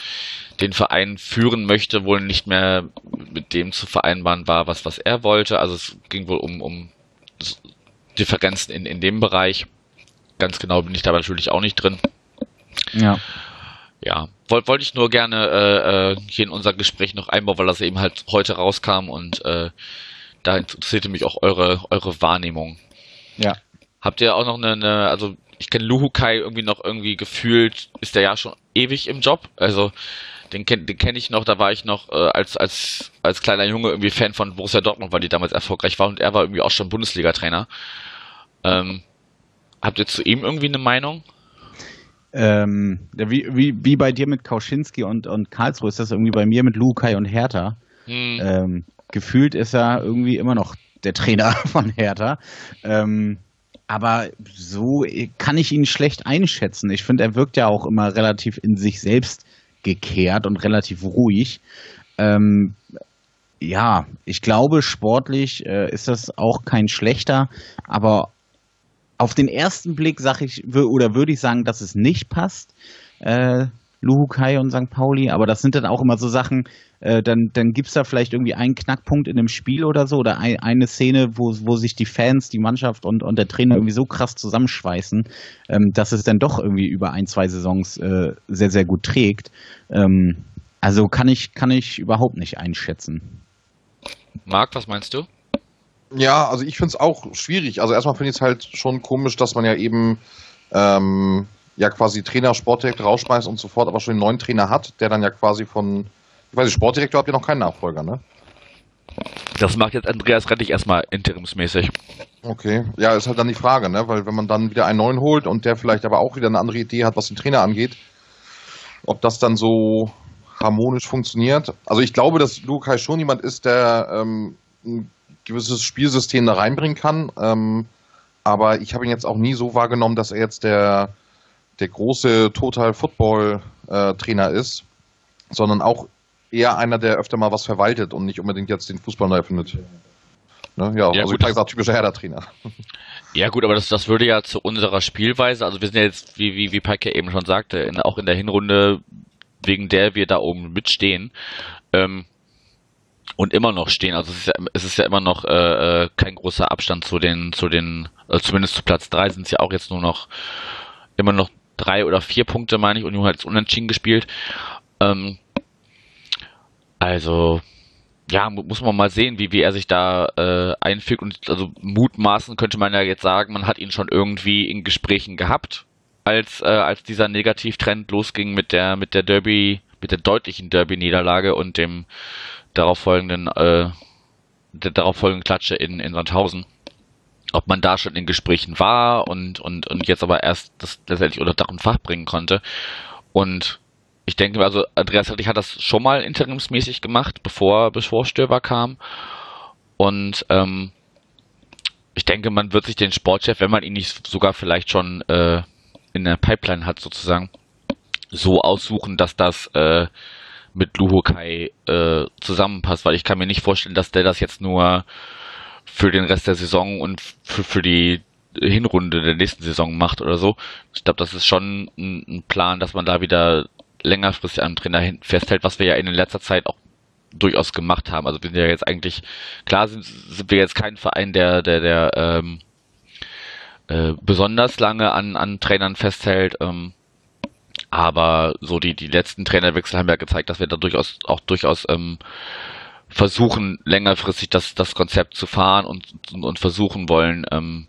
den Verein führen möchte, wohl nicht mehr mit dem zu vereinbaren war, was, was er wollte. Also es ging wohl um, um Differenzen in, in dem Bereich. Ganz genau bin ich da natürlich auch nicht drin. Ja ja, wollte wollt ich nur gerne äh, äh, hier in unser Gespräch noch einbauen, weil das eben halt heute rauskam und äh, da interessierte mich auch eure, eure Wahrnehmung. Ja. Habt ihr auch noch eine, eine also ich kenne Luhukai irgendwie noch irgendwie gefühlt, ist der ja schon ewig im Job. Also den kenne den kenn ich noch, da war ich noch äh, als, als, als kleiner Junge irgendwie Fan von Borussia Dortmund, weil die damals erfolgreich war und er war irgendwie auch schon Bundesliga-Trainer. Ähm, habt ihr zu ihm irgendwie eine Meinung? Ähm, wie, wie, wie bei dir mit Kauschinski und, und Karlsruhe ist das irgendwie bei mir mit Lukai und Hertha. Hm. Ähm, gefühlt ist er irgendwie immer noch der Trainer von Hertha. Ähm, aber so kann ich ihn schlecht einschätzen. Ich finde, er wirkt ja auch immer relativ in sich selbst gekehrt und relativ ruhig. Ähm, ja, ich glaube, sportlich äh, ist das auch kein schlechter, aber auf den ersten Blick sage ich oder würde ich sagen, dass es nicht passt. Äh, Luhukai und St. Pauli, aber das sind dann auch immer so Sachen, äh, dann, dann gibt es da vielleicht irgendwie einen Knackpunkt in dem Spiel oder so oder ein, eine Szene, wo, wo sich die Fans, die Mannschaft und, und der Trainer irgendwie so krass zusammenschweißen, ähm, dass es dann doch irgendwie über ein, zwei Saisons äh, sehr, sehr gut trägt. Ähm, also kann ich, kann ich überhaupt nicht einschätzen. Marc, was meinst du? Ja, also ich finde es auch schwierig. Also erstmal finde ich es halt schon komisch, dass man ja eben ähm, ja quasi Trainer, Sportdirektor rausschmeißt und sofort aber schon einen neuen Trainer hat, der dann ja quasi von, ich weiß nicht, Sportdirektor habt ihr noch keinen Nachfolger, ne? Das macht jetzt Andreas Rettich erstmal interimsmäßig. Okay, ja, ist halt dann die Frage, ne? Weil wenn man dann wieder einen neuen holt und der vielleicht aber auch wieder eine andere Idee hat, was den Trainer angeht, ob das dann so harmonisch funktioniert. Also ich glaube, dass Lukai schon jemand ist, der ähm, ein gewisses Spielsystem da reinbringen kann. Ähm, aber ich habe ihn jetzt auch nie so wahrgenommen, dass er jetzt der, der große Total Football äh, Trainer ist, sondern auch eher einer, der öfter mal was verwaltet und nicht unbedingt jetzt den Fußball neu erfindet. Ne? Ja, Ja, also gut, ich sage typischer Herder-Trainer. Ja gut, aber das, das würde ja zu unserer Spielweise, also wir sind ja jetzt, wie, wie, wie Pike eben schon sagte, in, auch in der Hinrunde, wegen der wir da oben mitstehen, ähm, und immer noch stehen. Also es ist ja, es ist ja immer noch äh, äh, kein großer Abstand zu den, zu den, äh, zumindest zu Platz drei sind es ja auch jetzt nur noch immer noch drei oder vier Punkte, meine ich, und Union hat jetzt unentschieden gespielt. Ähm, also ja, mu- muss man mal sehen, wie, wie er sich da äh, einfügt. Und also mutmaßen könnte man ja jetzt sagen, man hat ihn schon irgendwie in Gesprächen gehabt, als, äh, als dieser Negativtrend losging mit der, mit der Derby, mit der deutlichen Derby-Niederlage und dem darauffolgenden, äh, der darauffolgenden Klatsche in, in Sandhausen. Ob man da schon in Gesprächen war und, und, und jetzt aber erst das letztendlich unter Dach und Fach bringen konnte. Und ich denke, also Andreas Rettich hat das schon mal interimsmäßig gemacht, bevor, bevor Stöber kam. Und ähm, ich denke, man wird sich den Sportchef, wenn man ihn nicht sogar vielleicht schon äh, in der Pipeline hat, sozusagen, so aussuchen, dass das äh, mit Luhokai äh, zusammenpasst, weil ich kann mir nicht vorstellen, dass der das jetzt nur für den Rest der Saison und für, die Hinrunde der nächsten Saison macht oder so. Ich glaube, das ist schon ein, ein Plan, dass man da wieder längerfristig an einem Trainer festhält, was wir ja in letzter Zeit auch durchaus gemacht haben. Also wir sind ja jetzt eigentlich, klar sind, sind wir jetzt kein Verein, der, der, der ähm, äh, besonders lange an, an Trainern festhält. Ähm, aber so die, die letzten Trainerwechsel haben ja gezeigt, dass wir da durchaus auch durchaus ähm, versuchen, längerfristig das, das Konzept zu fahren und, und, versuchen wollen, ähm,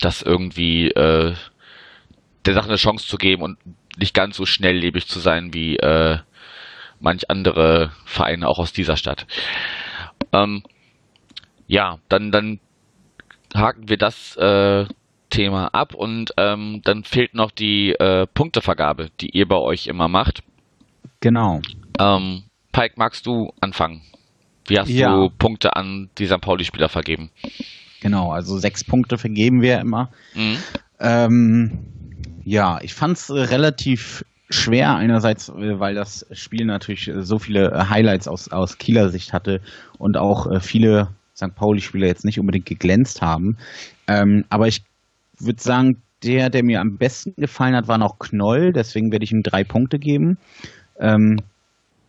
das irgendwie äh, der Sache eine Chance zu geben und nicht ganz so schnelllebig zu sein wie äh, manch andere Vereine auch aus dieser Stadt. Ähm, ja, dann, dann haken wir das äh, Thema ab und ähm, dann fehlt noch die äh, Punktevergabe, die ihr bei euch immer macht. Genau. Ähm, Pike, magst du anfangen? Wie hast Ja. du Punkte an die St. Pauli-Spieler vergeben? Genau, also sechs Punkte vergeben wir immer. Mhm. Ähm, ja, ich fand es relativ schwer, einerseits, weil das Spiel natürlich so viele Highlights aus, aus Kieler Sicht hatte und auch äh, viele St. Pauli-Spieler jetzt nicht unbedingt geglänzt haben. Ähm, aber ich würde sagen, der, der mir am besten gefallen hat, war noch Knoll, deswegen werde ich ihm drei Punkte geben. Ähm,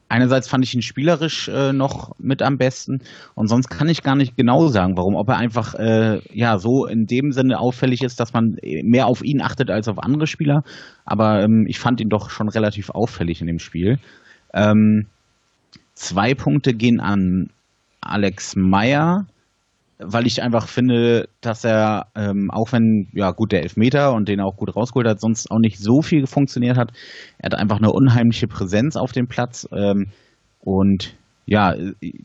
einerseits fand ich ihn spielerisch äh, noch mit am besten und sonst kann ich gar nicht genau sagen, warum. Ob er einfach äh, ja so in dem Sinne auffällig ist, dass man mehr auf ihn achtet als auf andere Spieler. Aber ähm, ich fand ihn doch schon relativ auffällig in dem Spiel. Ähm, zwei Punkte gehen an Alex Meyer, weil ich einfach finde, dass er, ähm, auch wenn, ja gut, der Elfmeter und den auch gut rausgeholt hat, sonst auch nicht so viel funktioniert hat. Er hat einfach eine unheimliche Präsenz auf dem Platz. Ähm, und ja,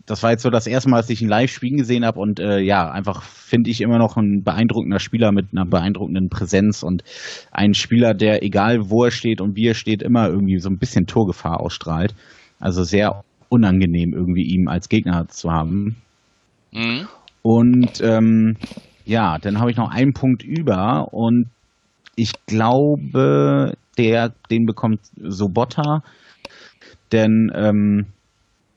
das war jetzt so das erste Mal, dass ich ihn live spielen gesehen habe und äh, ja, einfach finde ich immer noch ein beeindruckender Spieler mit einer beeindruckenden Präsenz und ein Spieler, der egal wo er steht und wie er steht, immer irgendwie so ein bisschen Torgefahr ausstrahlt. Also sehr unangenehm irgendwie ihm als Gegner zu haben. Mhm. Und ähm, ja, dann habe ich noch einen Punkt über und ich glaube, der, den bekommt Sobotta, denn ähm,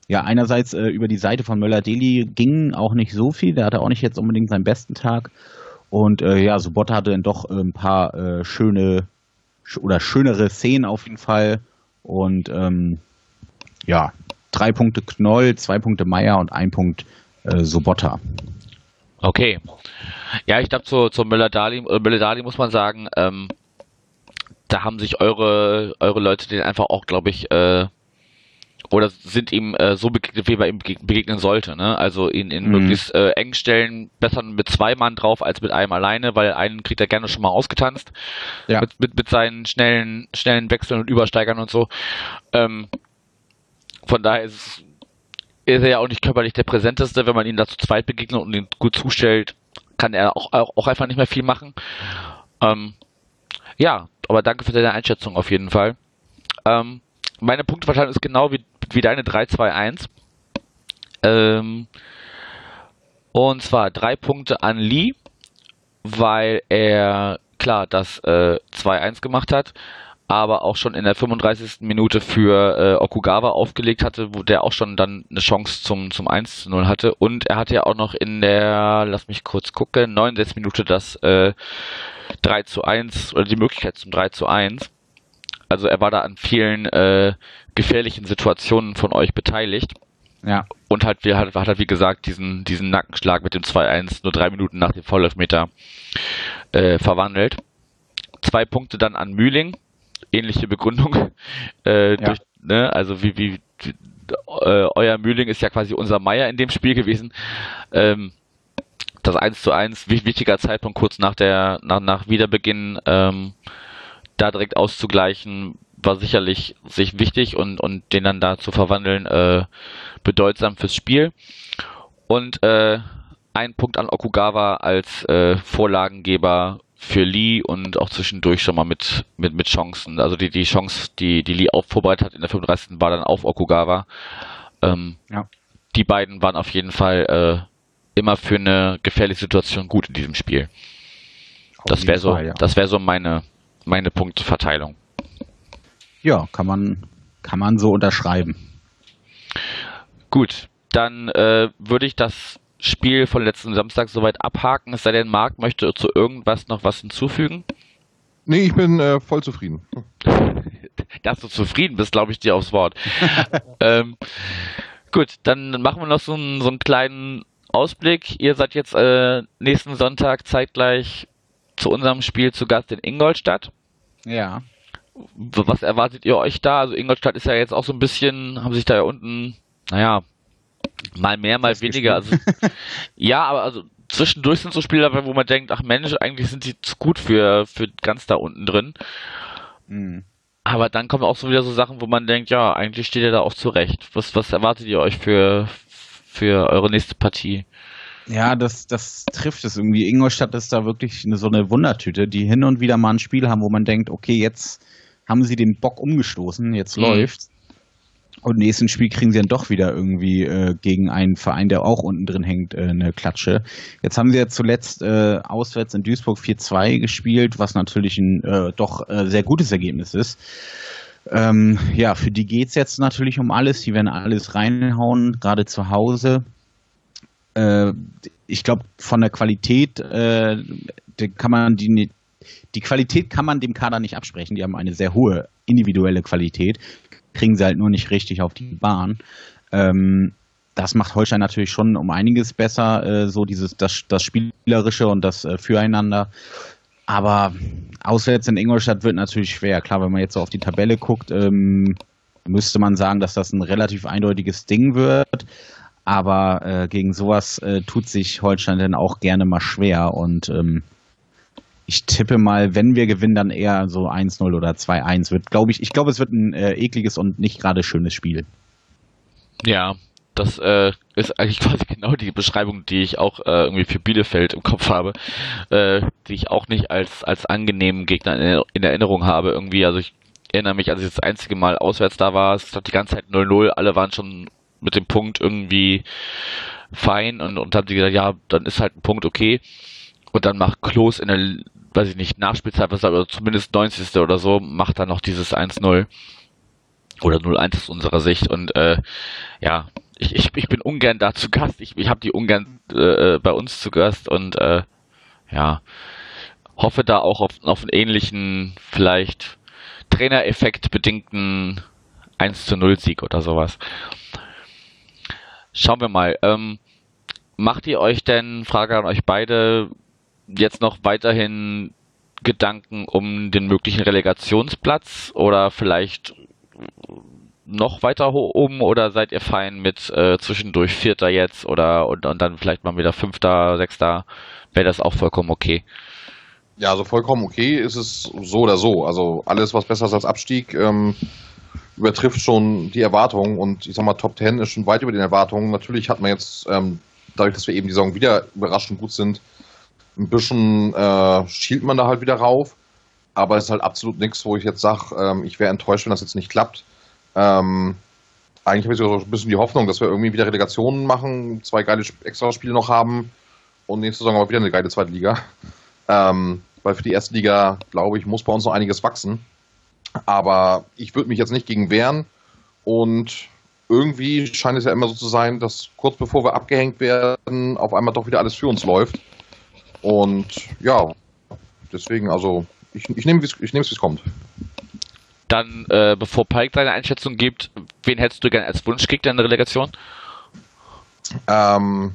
ja, einerseits äh, über die Seite von Möller-Deli ging auch nicht so viel, der hatte auch nicht jetzt unbedingt seinen besten Tag. Und äh, ja, Sobotta hatte dann doch äh, ein paar äh, schöne sch oder schönere Szenen auf jeden Fall. Und ähm, ja, drei Punkte Knoll, zwei Punkte Meier und ein Punkt äh, Sobotta. Okay. Ja, ich glaube, zu, zu Müller-Dali Müller muss man sagen, ähm, da haben sich eure, eure Leute den einfach auch, glaube ich, äh, oder sind ihm äh, so begegnet, wie man ihm begegnen sollte. Ne? Also ihn in mhm. möglichst äh, engen Stellen besser mit zwei Mann drauf als mit einem alleine, weil einen kriegt er gerne schon mal ausgetanzt. Ja. Mit, mit, mit seinen schnellen, schnellen Wechseln und Übersteigern und so. Ähm, von daher ist, es, ist er ja auch nicht körperlich der präsenteste. Wenn man ihn da zu zweit begegnet und ihn gut zustellt, kann er auch, auch, auch einfach nicht mehr viel machen. Ähm, ja, aber danke für deine Einschätzung auf jeden Fall. Ähm, meine Punkteverteilung ist genau wie, wie deine 3-2-1. Ähm, und zwar drei Punkte an Lee, weil er klar das äh, 2-1 gemacht hat, aber auch schon in der 35. Minute für äh, Okugawa aufgelegt hatte, wo der auch schon dann eine Chance zum, zum 1 0 hatte. Und er hatte ja auch noch in der, lass mich kurz gucken, 69 Minute das äh, 3 zu 1 oder die Möglichkeit zum 3 zu 1. Also er war da an vielen äh, gefährlichen Situationen von euch beteiligt. Ja. Und hat, hat, hat halt, wie gesagt, diesen, diesen Nackenschlag mit dem 2-1 nur drei Minuten nach dem Vollelfmeter äh, verwandelt. Zwei Punkte dann an Mühling. Ähnliche Begründung. Äh, ja. durch, ne, also wie, wie äh, euer Mühling ist ja quasi unser Meier in dem Spiel gewesen. Ähm, das 1 zu 1, wichtiger Zeitpunkt kurz nach der, nach, nach Wiederbeginn, ähm, da direkt auszugleichen, war sicherlich sich wichtig und, und den dann da zu verwandeln, äh, bedeutsam fürs Spiel. Und äh, ein Punkt an Okugawa als äh, Vorlagengeber für Lee und auch zwischendurch schon mal mit, mit, mit Chancen. Also die, die Chance, die, die Lee vorbereitet hat in der 35. war dann auf Okugawa. Ähm, ja. Die beiden waren auf jeden Fall äh, immer für eine gefährliche Situation gut in diesem Spiel. Auf das wäre so, Fall, ja. das wäre so meine, meine Punkteverteilung. Ja, kann man, kann man so unterschreiben. Gut, dann äh, würde ich das Spiel von letzten Samstag soweit abhaken. Es sei denn, Marc möchte zu irgendwas noch was hinzufügen. Nee, ich bin äh, voll zufrieden. Dass du zufrieden bist, glaube ich dir aufs Wort. ähm, gut, dann machen wir noch so einen, so einen kleinen Ausblick. Ihr seid jetzt äh, nächsten Sonntag zeitgleich zu unserem Spiel zu Gast in Ingolstadt. Ja. Was erwartet ihr euch da? Also Ingolstadt ist ja jetzt auch so ein bisschen, haben sich da ja unten, naja, mal mehr, mal weniger. Also, ja, aber also zwischendurch sind so Spiele dabei, wo man denkt, ach Mensch, eigentlich sind die zu gut für, für ganz da unten drin. Mhm. Aber dann kommen auch so wieder so Sachen, wo man denkt, ja, eigentlich steht ihr da auch zurecht. Was, was erwartet ihr euch für, für eure nächste Partie? Ja, das, das trifft es irgendwie. Ingolstadt ist da wirklich eine, so eine Wundertüte, die hin und wieder mal ein Spiel haben, wo man denkt, okay, jetzt haben sie den Bock umgestoßen, jetzt mhm. läuft's. Und nächsten Spiel kriegen sie dann doch wieder irgendwie äh, gegen einen Verein, der auch unten drin hängt, äh, eine Klatsche. Jetzt haben sie ja zuletzt äh, auswärts in Duisburg 4-2 gespielt, was natürlich ein äh, doch äh, sehr gutes Ergebnis ist. Ähm, ja, für die geht's jetzt natürlich um alles. Die werden alles reinhauen, gerade zu Hause äh, ich glaube, von der Qualität äh, kann man die, die Qualität kann man dem Kader nicht absprechen. Die haben eine sehr hohe individuelle Qualität, kriegen sie halt nur nicht richtig auf die Bahn. Ähm, das macht Holstein natürlich schon um einiges besser, äh, so dieses das, das Spielerische und das äh, Füreinander. Aber auswärts in Ingolstadt wird natürlich schwer. Klar, wenn man jetzt so auf die Tabelle guckt, ähm, müsste man sagen, dass das ein relativ eindeutiges Ding wird. Aber äh, gegen sowas äh, tut sich Holstein dann auch gerne mal schwer. Und ähm, ich tippe mal, wenn wir gewinnen, dann eher so 1-0 oder 2-1 wird, glaube ich. Ich glaube, es wird ein äh, ekliges und nicht gerade schönes Spiel. Ja, das äh, ist eigentlich quasi genau die Beschreibung, die ich auch äh, irgendwie für Bielefeld im Kopf habe, äh, die ich auch nicht als, als angenehmen Gegner in, in, Erinnerung habe. Irgendwie, also ich erinnere mich, als ich das einzige Mal auswärts da war, es hat die ganze Zeit 0-0, alle waren schon mit dem Punkt irgendwie fein und, und haben sie gesagt, ja, dann ist halt ein Punkt okay. Und dann macht Klos in der, weiß ich nicht, Nachspielzeit, was aber zumindest 90. oder so, macht dann noch dieses 1-0. Oder 0-1 aus unserer Sicht. Und äh, ja, ich, ich, ich bin ungern da zu Gast. Ich, ich habe die ungern äh, bei uns zu Gast und äh, ja, hoffe da auch auf, auf einen ähnlichen, vielleicht Trainereffekt bedingten 1 zu 0 Sieg oder sowas. Schauen wir mal. Ähm, macht ihr euch denn, Frage an euch beide, jetzt noch weiterhin Gedanken um den möglichen Relegationsplatz oder vielleicht noch weiter oben oder seid ihr fein mit äh, zwischendurch Vierter jetzt oder und, und dann vielleicht mal wieder Fünfter, Sechster? Wäre das auch vollkommen okay? Ja, also vollkommen okay ist es so oder so. Also alles, was besser ist als Abstieg, ähm, übertrifft schon die Erwartungen und ich sag mal, Top Ten ist schon weit über den Erwartungen. Natürlich hat man jetzt, ähm, dadurch, dass wir eben die Saison wieder überraschend gut sind, ein bisschen äh, schielt man da halt wieder rauf. Aber es ist halt absolut nichts, wo ich jetzt sage, ähm, ich wäre enttäuscht, wenn das jetzt nicht klappt. Ähm, eigentlich habe ich so ein bisschen die Hoffnung, dass wir irgendwie wieder Relegationen machen, zwei geile Extraspiele noch haben und nächste Saison aber wieder eine geile zweite Liga. Ähm, weil für die erste Liga, glaube ich, muss bei uns noch einiges wachsen. Aber ich würde mich jetzt nicht gegen wehren und irgendwie scheint es ja immer so zu sein, dass kurz bevor wir abgehängt werden, auf einmal doch wieder alles für uns läuft. Und ja, deswegen, also ich, ich nehme es, wie es kommt. Dann, äh, bevor Pike deine Einschätzung gibt, wen hättest du gerne als Wunschgegner in der Relegation? Ähm,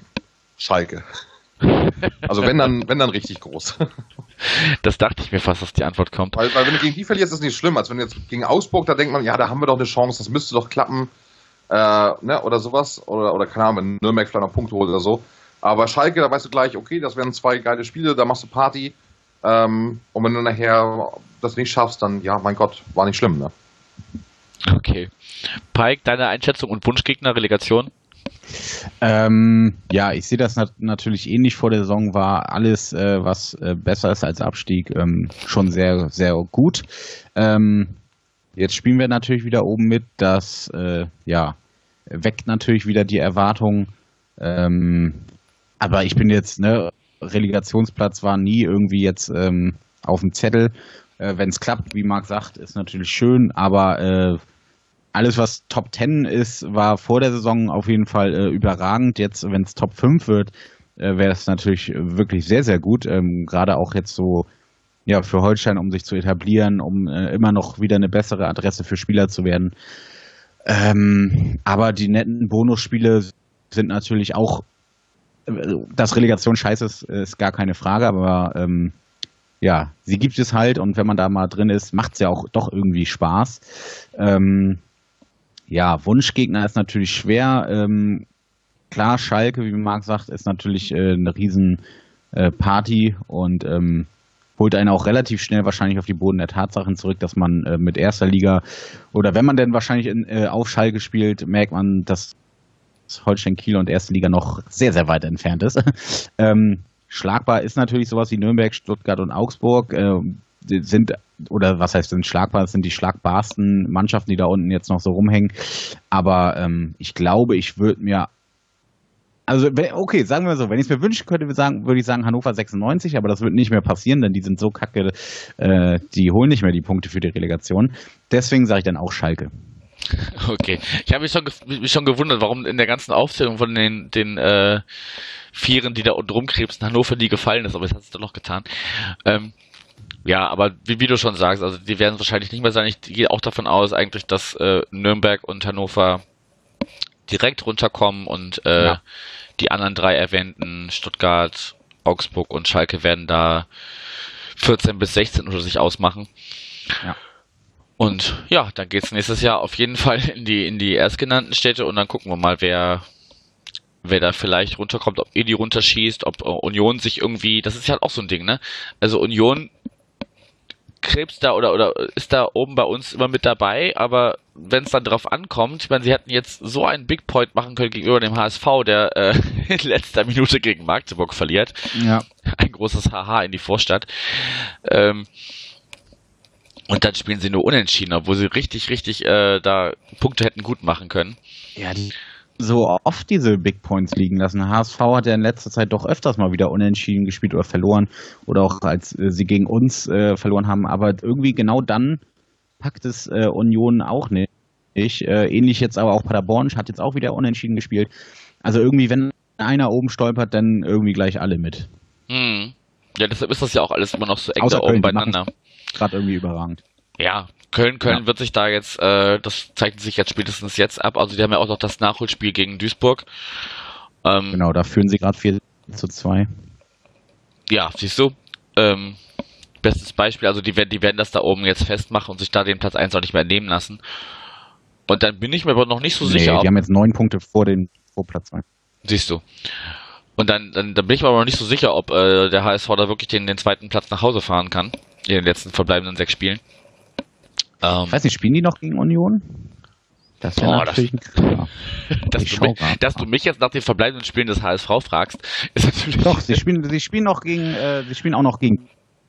Schalke. Also wenn dann, wenn dann richtig groß. Das dachte ich mir fast, dass die Antwort kommt. Weil, weil wenn du gegen die verlierst, ist es nicht schlimm. Als wenn du jetzt gegen Augsburg, da denkt man, ja, da haben wir doch eine Chance, das müsste doch klappen. Äh, ne, oder sowas. Oder, oder keine Ahnung, wenn Nürnberg vielleicht noch Punkte holt oder so. Aber Schalke, da weißt du gleich, okay, das wären zwei geile Spiele, da machst du Party. Ähm, und wenn du nachher das nicht schaffst, dann ja, mein Gott, war nicht schlimm, ne? Okay. Pike, deine Einschätzung und Wunschgegner, Relegation? Ähm, ja, ich sehe das nat natürlich ähnlich vor der Saison, war alles, äh, was äh, besser ist als Abstieg, ähm, schon sehr, sehr gut. Ähm, jetzt spielen wir natürlich wieder oben mit, das äh, ja, weckt natürlich wieder die Erwartungen. Aber ich bin jetzt, ne, Relegationsplatz war nie irgendwie jetzt ähm, auf dem Zettel. Äh, Wenn es klappt, wie Marc sagt, ist natürlich schön, aber äh, alles, was Top 10 ist, war vor der Saison auf jeden Fall äh, überragend. Jetzt, wenn es Top 5 wird, äh, wäre das natürlich wirklich sehr, sehr gut. Ähm, Gerade auch jetzt so ja, für Holstein, um sich zu etablieren, um äh, immer noch wieder eine bessere Adresse für Spieler zu werden. Ähm, aber die netten Bonusspiele sind natürlich auch dass Relegation scheiße ist, ist gar keine Frage, aber ähm, ja, sie gibt es halt und wenn man da mal drin ist, macht es ja auch doch irgendwie Spaß. Ähm, ja, Wunschgegner ist natürlich schwer. Ähm, klar, Schalke, wie Marc sagt, ist natürlich äh, eine riesen äh, Party und ähm, holt einen auch relativ schnell wahrscheinlich auf die Boden der Tatsachen zurück, dass man äh, mit erster Liga oder wenn man denn wahrscheinlich in, äh, auf Schalke spielt, merkt man, dass Holstein Kiel und erste Liga noch sehr, sehr weit entfernt ist. ähm, schlagbar ist natürlich sowas wie Nürnberg, Stuttgart und Augsburg. Äh, sind, oder was heißt sind schlagbar, das sind die schlagbarsten Mannschaften, die da unten jetzt noch so rumhängen. Aber ähm, ich glaube, ich würde mir also, okay, sagen wir so, wenn ich es mir wünschen könnte, würde, würde ich sagen Hannover 96, aber das wird nicht mehr passieren, denn die sind so kacke, äh, die holen nicht mehr die Punkte für die Relegation. Deswegen sage ich dann auch Schalke. Okay. Ich habe mich schon, mich schon gewundert, warum in der ganzen Aufzählung von den, den äh, Vieren, die da unten rumkrebsen, Hannover nie gefallen ist, aber es hat es doch noch getan. Ähm, ja, aber wie, wie, du schon sagst, also die werden es wahrscheinlich nicht mehr sein. Ich gehe auch davon aus, eigentlich, dass äh, Nürnberg und Hannover direkt runterkommen und äh, ja. die anderen drei erwähnten, Stuttgart, Augsburg und Schalke, werden da 14 bis 16 oder sich ausmachen. Ja. Und ja, dann geht es nächstes Jahr auf jeden Fall in die, in die erstgenannten Städte und dann gucken wir mal, wer, wer da vielleicht runterkommt, ob Edi runterschießt, ob Union sich irgendwie, das ist ja auch so ein Ding, ne? Also Union krebst da oder, oder ist da oben bei uns immer mit dabei, aber wenn es dann drauf ankommt, ich meine, sie hätten jetzt so einen Big Point machen können gegenüber dem HSV, der äh, in letzter Minute gegen Magdeburg verliert. Ja. Ein großes Haha in die Vorstadt. Ähm, und dann spielen sie nur unentschieden, obwohl sie richtig, richtig äh, da Punkte hätten gut machen können. Ja, die so oft diese Big Points liegen lassen. HSV hat ja in letzter Zeit doch öfters mal wieder unentschieden gespielt oder verloren oder auch als äh, sie gegen uns äh, verloren haben. Aber irgendwie genau dann packt es äh, Union auch nicht. Äh, ähnlich jetzt aber auch Paderborn hat jetzt auch wieder unentschieden gespielt. Also irgendwie, wenn einer oben stolpert, dann irgendwie gleich alle mit. Hm. Ja, deshalb ist das ja auch alles immer noch so eng Außer da oben beieinander gerade irgendwie überragend. Ja, Köln, Köln Ja. wird sich da jetzt, äh, das zeichnet sich jetzt spätestens jetzt ab. Also die haben ja auch noch das Nachholspiel gegen Duisburg. Ähm, Genau, da führen sie gerade 4 zu 2. Ja, siehst du. Ähm, bestes Beispiel, also die werden, die werden das da oben jetzt festmachen und sich da den Platz 1 auch nicht mehr nehmen lassen. Und dann bin ich mir aber noch nicht so Nee, sicher, die haben jetzt neun Punkte vor den vor Platz 2. siehst du. Und dann, dann, dann bin ich mir aber noch nicht so sicher, ob äh, der HSV da wirklich den, den zweiten Platz nach Hause fahren kann. In den letzten verbleibenden sechs Spielen. Ähm, Ich weiß nicht, spielen die noch gegen Union? Das wäre natürlich ein Killer. dass, du mich, dass du mich jetzt nach den verbleibenden Spielen des HSV fragst, ist natürlich. Doch, sie spielen, sie spielen noch gegen, äh, sie spielen auch noch gegen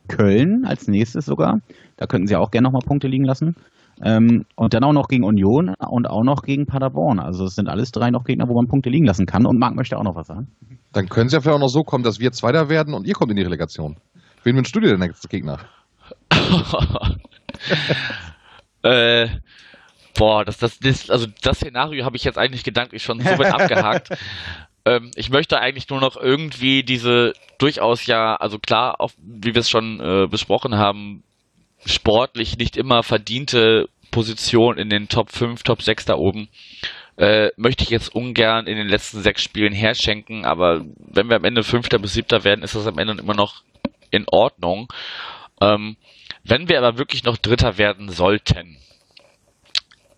Köln als nächstes sogar. Da könnten sie auch gerne nochmal Punkte liegen lassen. Ähm, und dann auch noch gegen Union und auch noch gegen Paderborn. Also es sind alles drei noch Gegner, wo man Punkte liegen lassen kann. Und Marc möchte auch noch was sagen. Dann können es ja vielleicht auch noch so kommen, dass wir Zweiter werden und ihr kommt in die Relegation. Wen wünschst du dir denn als Gegner? äh, boah, das, das, das, also das Szenario habe ich jetzt eigentlich gedanklich schon so weit abgehakt. Ähm, ich möchte eigentlich nur noch irgendwie diese durchaus ja, also klar, auch wie wir es schon äh, besprochen haben, sportlich nicht immer verdiente Position in den Top 5, Top 6 da oben. Äh, möchte ich jetzt ungern in den letzten sechs Spielen herschenken, aber wenn wir am Ende Fünfter bis Siebter werden, ist das am Ende immer noch in Ordnung. Ähm, wenn wir aber wirklich noch Dritter werden sollten,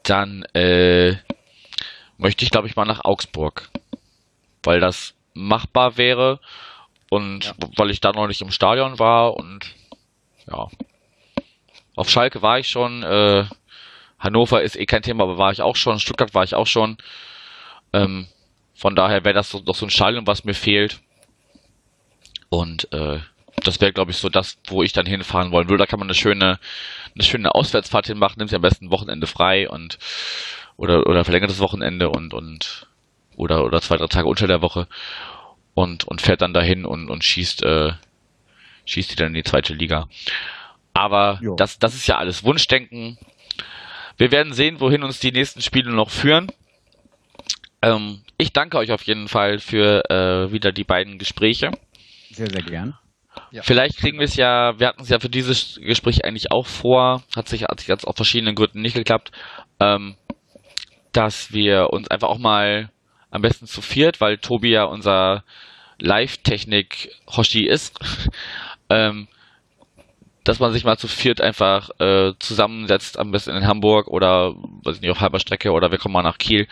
dann äh, möchte ich, glaube ich, mal nach Augsburg. Weil das machbar wäre und Ja. weil ich da noch nicht im Stadion war und ja. Auf Schalke war ich schon, äh, Hannover ist eh kein Thema, aber war ich auch schon, Stuttgart war ich auch schon. Ähm, von daher wäre das so, doch so ein Stadion, was mir fehlt. Und äh, das wäre, glaube ich, so das, wo ich dann hinfahren wollen würde. Da kann man eine schöne, eine schöne Auswärtsfahrt hinmachen, nimmt sich am besten ein Wochenende frei und oder oder verlängertes Wochenende und und oder oder zwei drei Tage unter der Woche und und fährt dann dahin und und schießt äh, schießt die dann in die zweite Liga. Aber Jo. das das ist ja alles Wunschdenken. Wir werden sehen, wohin uns die nächsten Spiele noch führen. Ähm, ich danke euch auf jeden Fall für äh, wieder die beiden Gespräche. Sehr, sehr gern. Ja. Vielleicht kriegen wir es ja, wir hatten es ja für dieses Gespräch eigentlich auch vor, hat sich, hat sich jetzt aus verschiedenen Gründen nicht geklappt, ähm, dass wir uns einfach auch mal am besten zu viert, weil Tobi ja unser Live-Technik-Hoshi ist, ähm, dass man sich mal zu viert einfach äh, zusammensetzt, am besten in Hamburg oder weiß ich nicht, auf halber Strecke oder wir kommen mal nach Kiel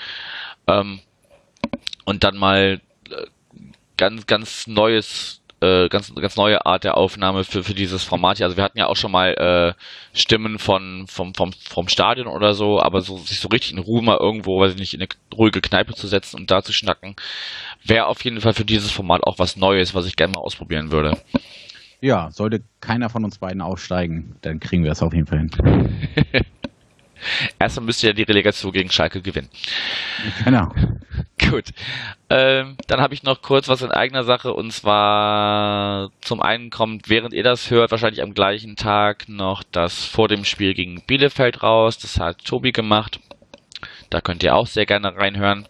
ähm, und dann mal äh, ganz, ganz neues äh, ganz, ganz neue Art der Aufnahme für, für dieses Format hier. Also wir hatten ja auch schon mal äh, Stimmen von, vom, vom, vom Stadion oder so, aber so sich so richtig in Ruhe mal irgendwo, weiß ich nicht, in eine ruhige Kneipe zu setzen und da zu schnacken, wäre auf jeden Fall für dieses Format auch was Neues, was ich gerne mal ausprobieren würde. Ja, sollte keiner von uns beiden aussteigen, dann kriegen wir es auf jeden Fall hin. Erstmal müsst ihr ja die Relegation gegen Schalke gewinnen. Genau. Gut. Ähm, dann habe ich noch kurz was in eigener Sache und zwar zum einen kommt, während ihr das hört, wahrscheinlich am gleichen Tag noch das vor dem Spiel gegen Bielefeld raus. Das hat Tobi gemacht. Da könnt ihr auch sehr gerne reinhören.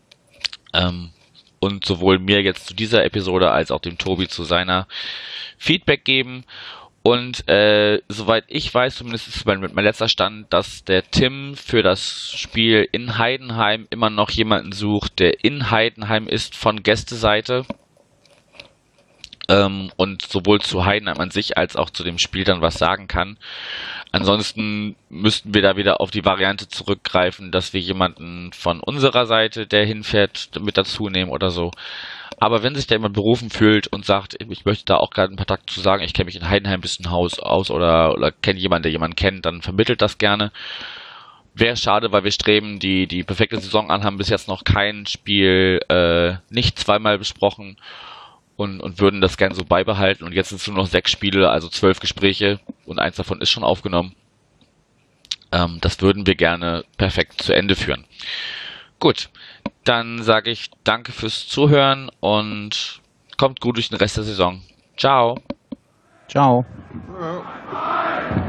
Ähm, und sowohl mir jetzt zu dieser Episode als auch dem Tobi zu seiner Feedback geben. Und äh, soweit ich weiß, zumindest ist mein, mein letzter Stand, dass der Tim für das Spiel in Heidenheim immer noch jemanden sucht, der in Heidenheim ist von Gästeseite. Ähm, und sowohl zu Heidenheim an sich als auch zu dem Spiel dann was sagen kann. Ansonsten müssten wir da wieder auf die Variante zurückgreifen, dass wir jemanden von unserer Seite, der hinfährt, mit dazu nehmen oder so. Aber wenn sich da jemand berufen fühlt und sagt, ich möchte da auch gerade einen Kontakt zu sagen, ich kenne mich in Heidenheim ein bisschen Haus aus oder, oder kenne jemanden, der jemanden kennt, dann vermittelt das gerne. Wäre schade, weil wir streben die, die perfekte Saison an, haben bis jetzt noch kein Spiel äh, nicht zweimal besprochen und, und würden das gerne so beibehalten. Und jetzt sind es nur noch sechs Spiele, also zwölf Gespräche und eins davon ist schon aufgenommen. Ähm, das würden wir gerne perfekt zu Ende führen. Gut, dann sage ich danke fürs Zuhören und kommt gut durch den Rest der Saison. Ciao. Ciao. Ja.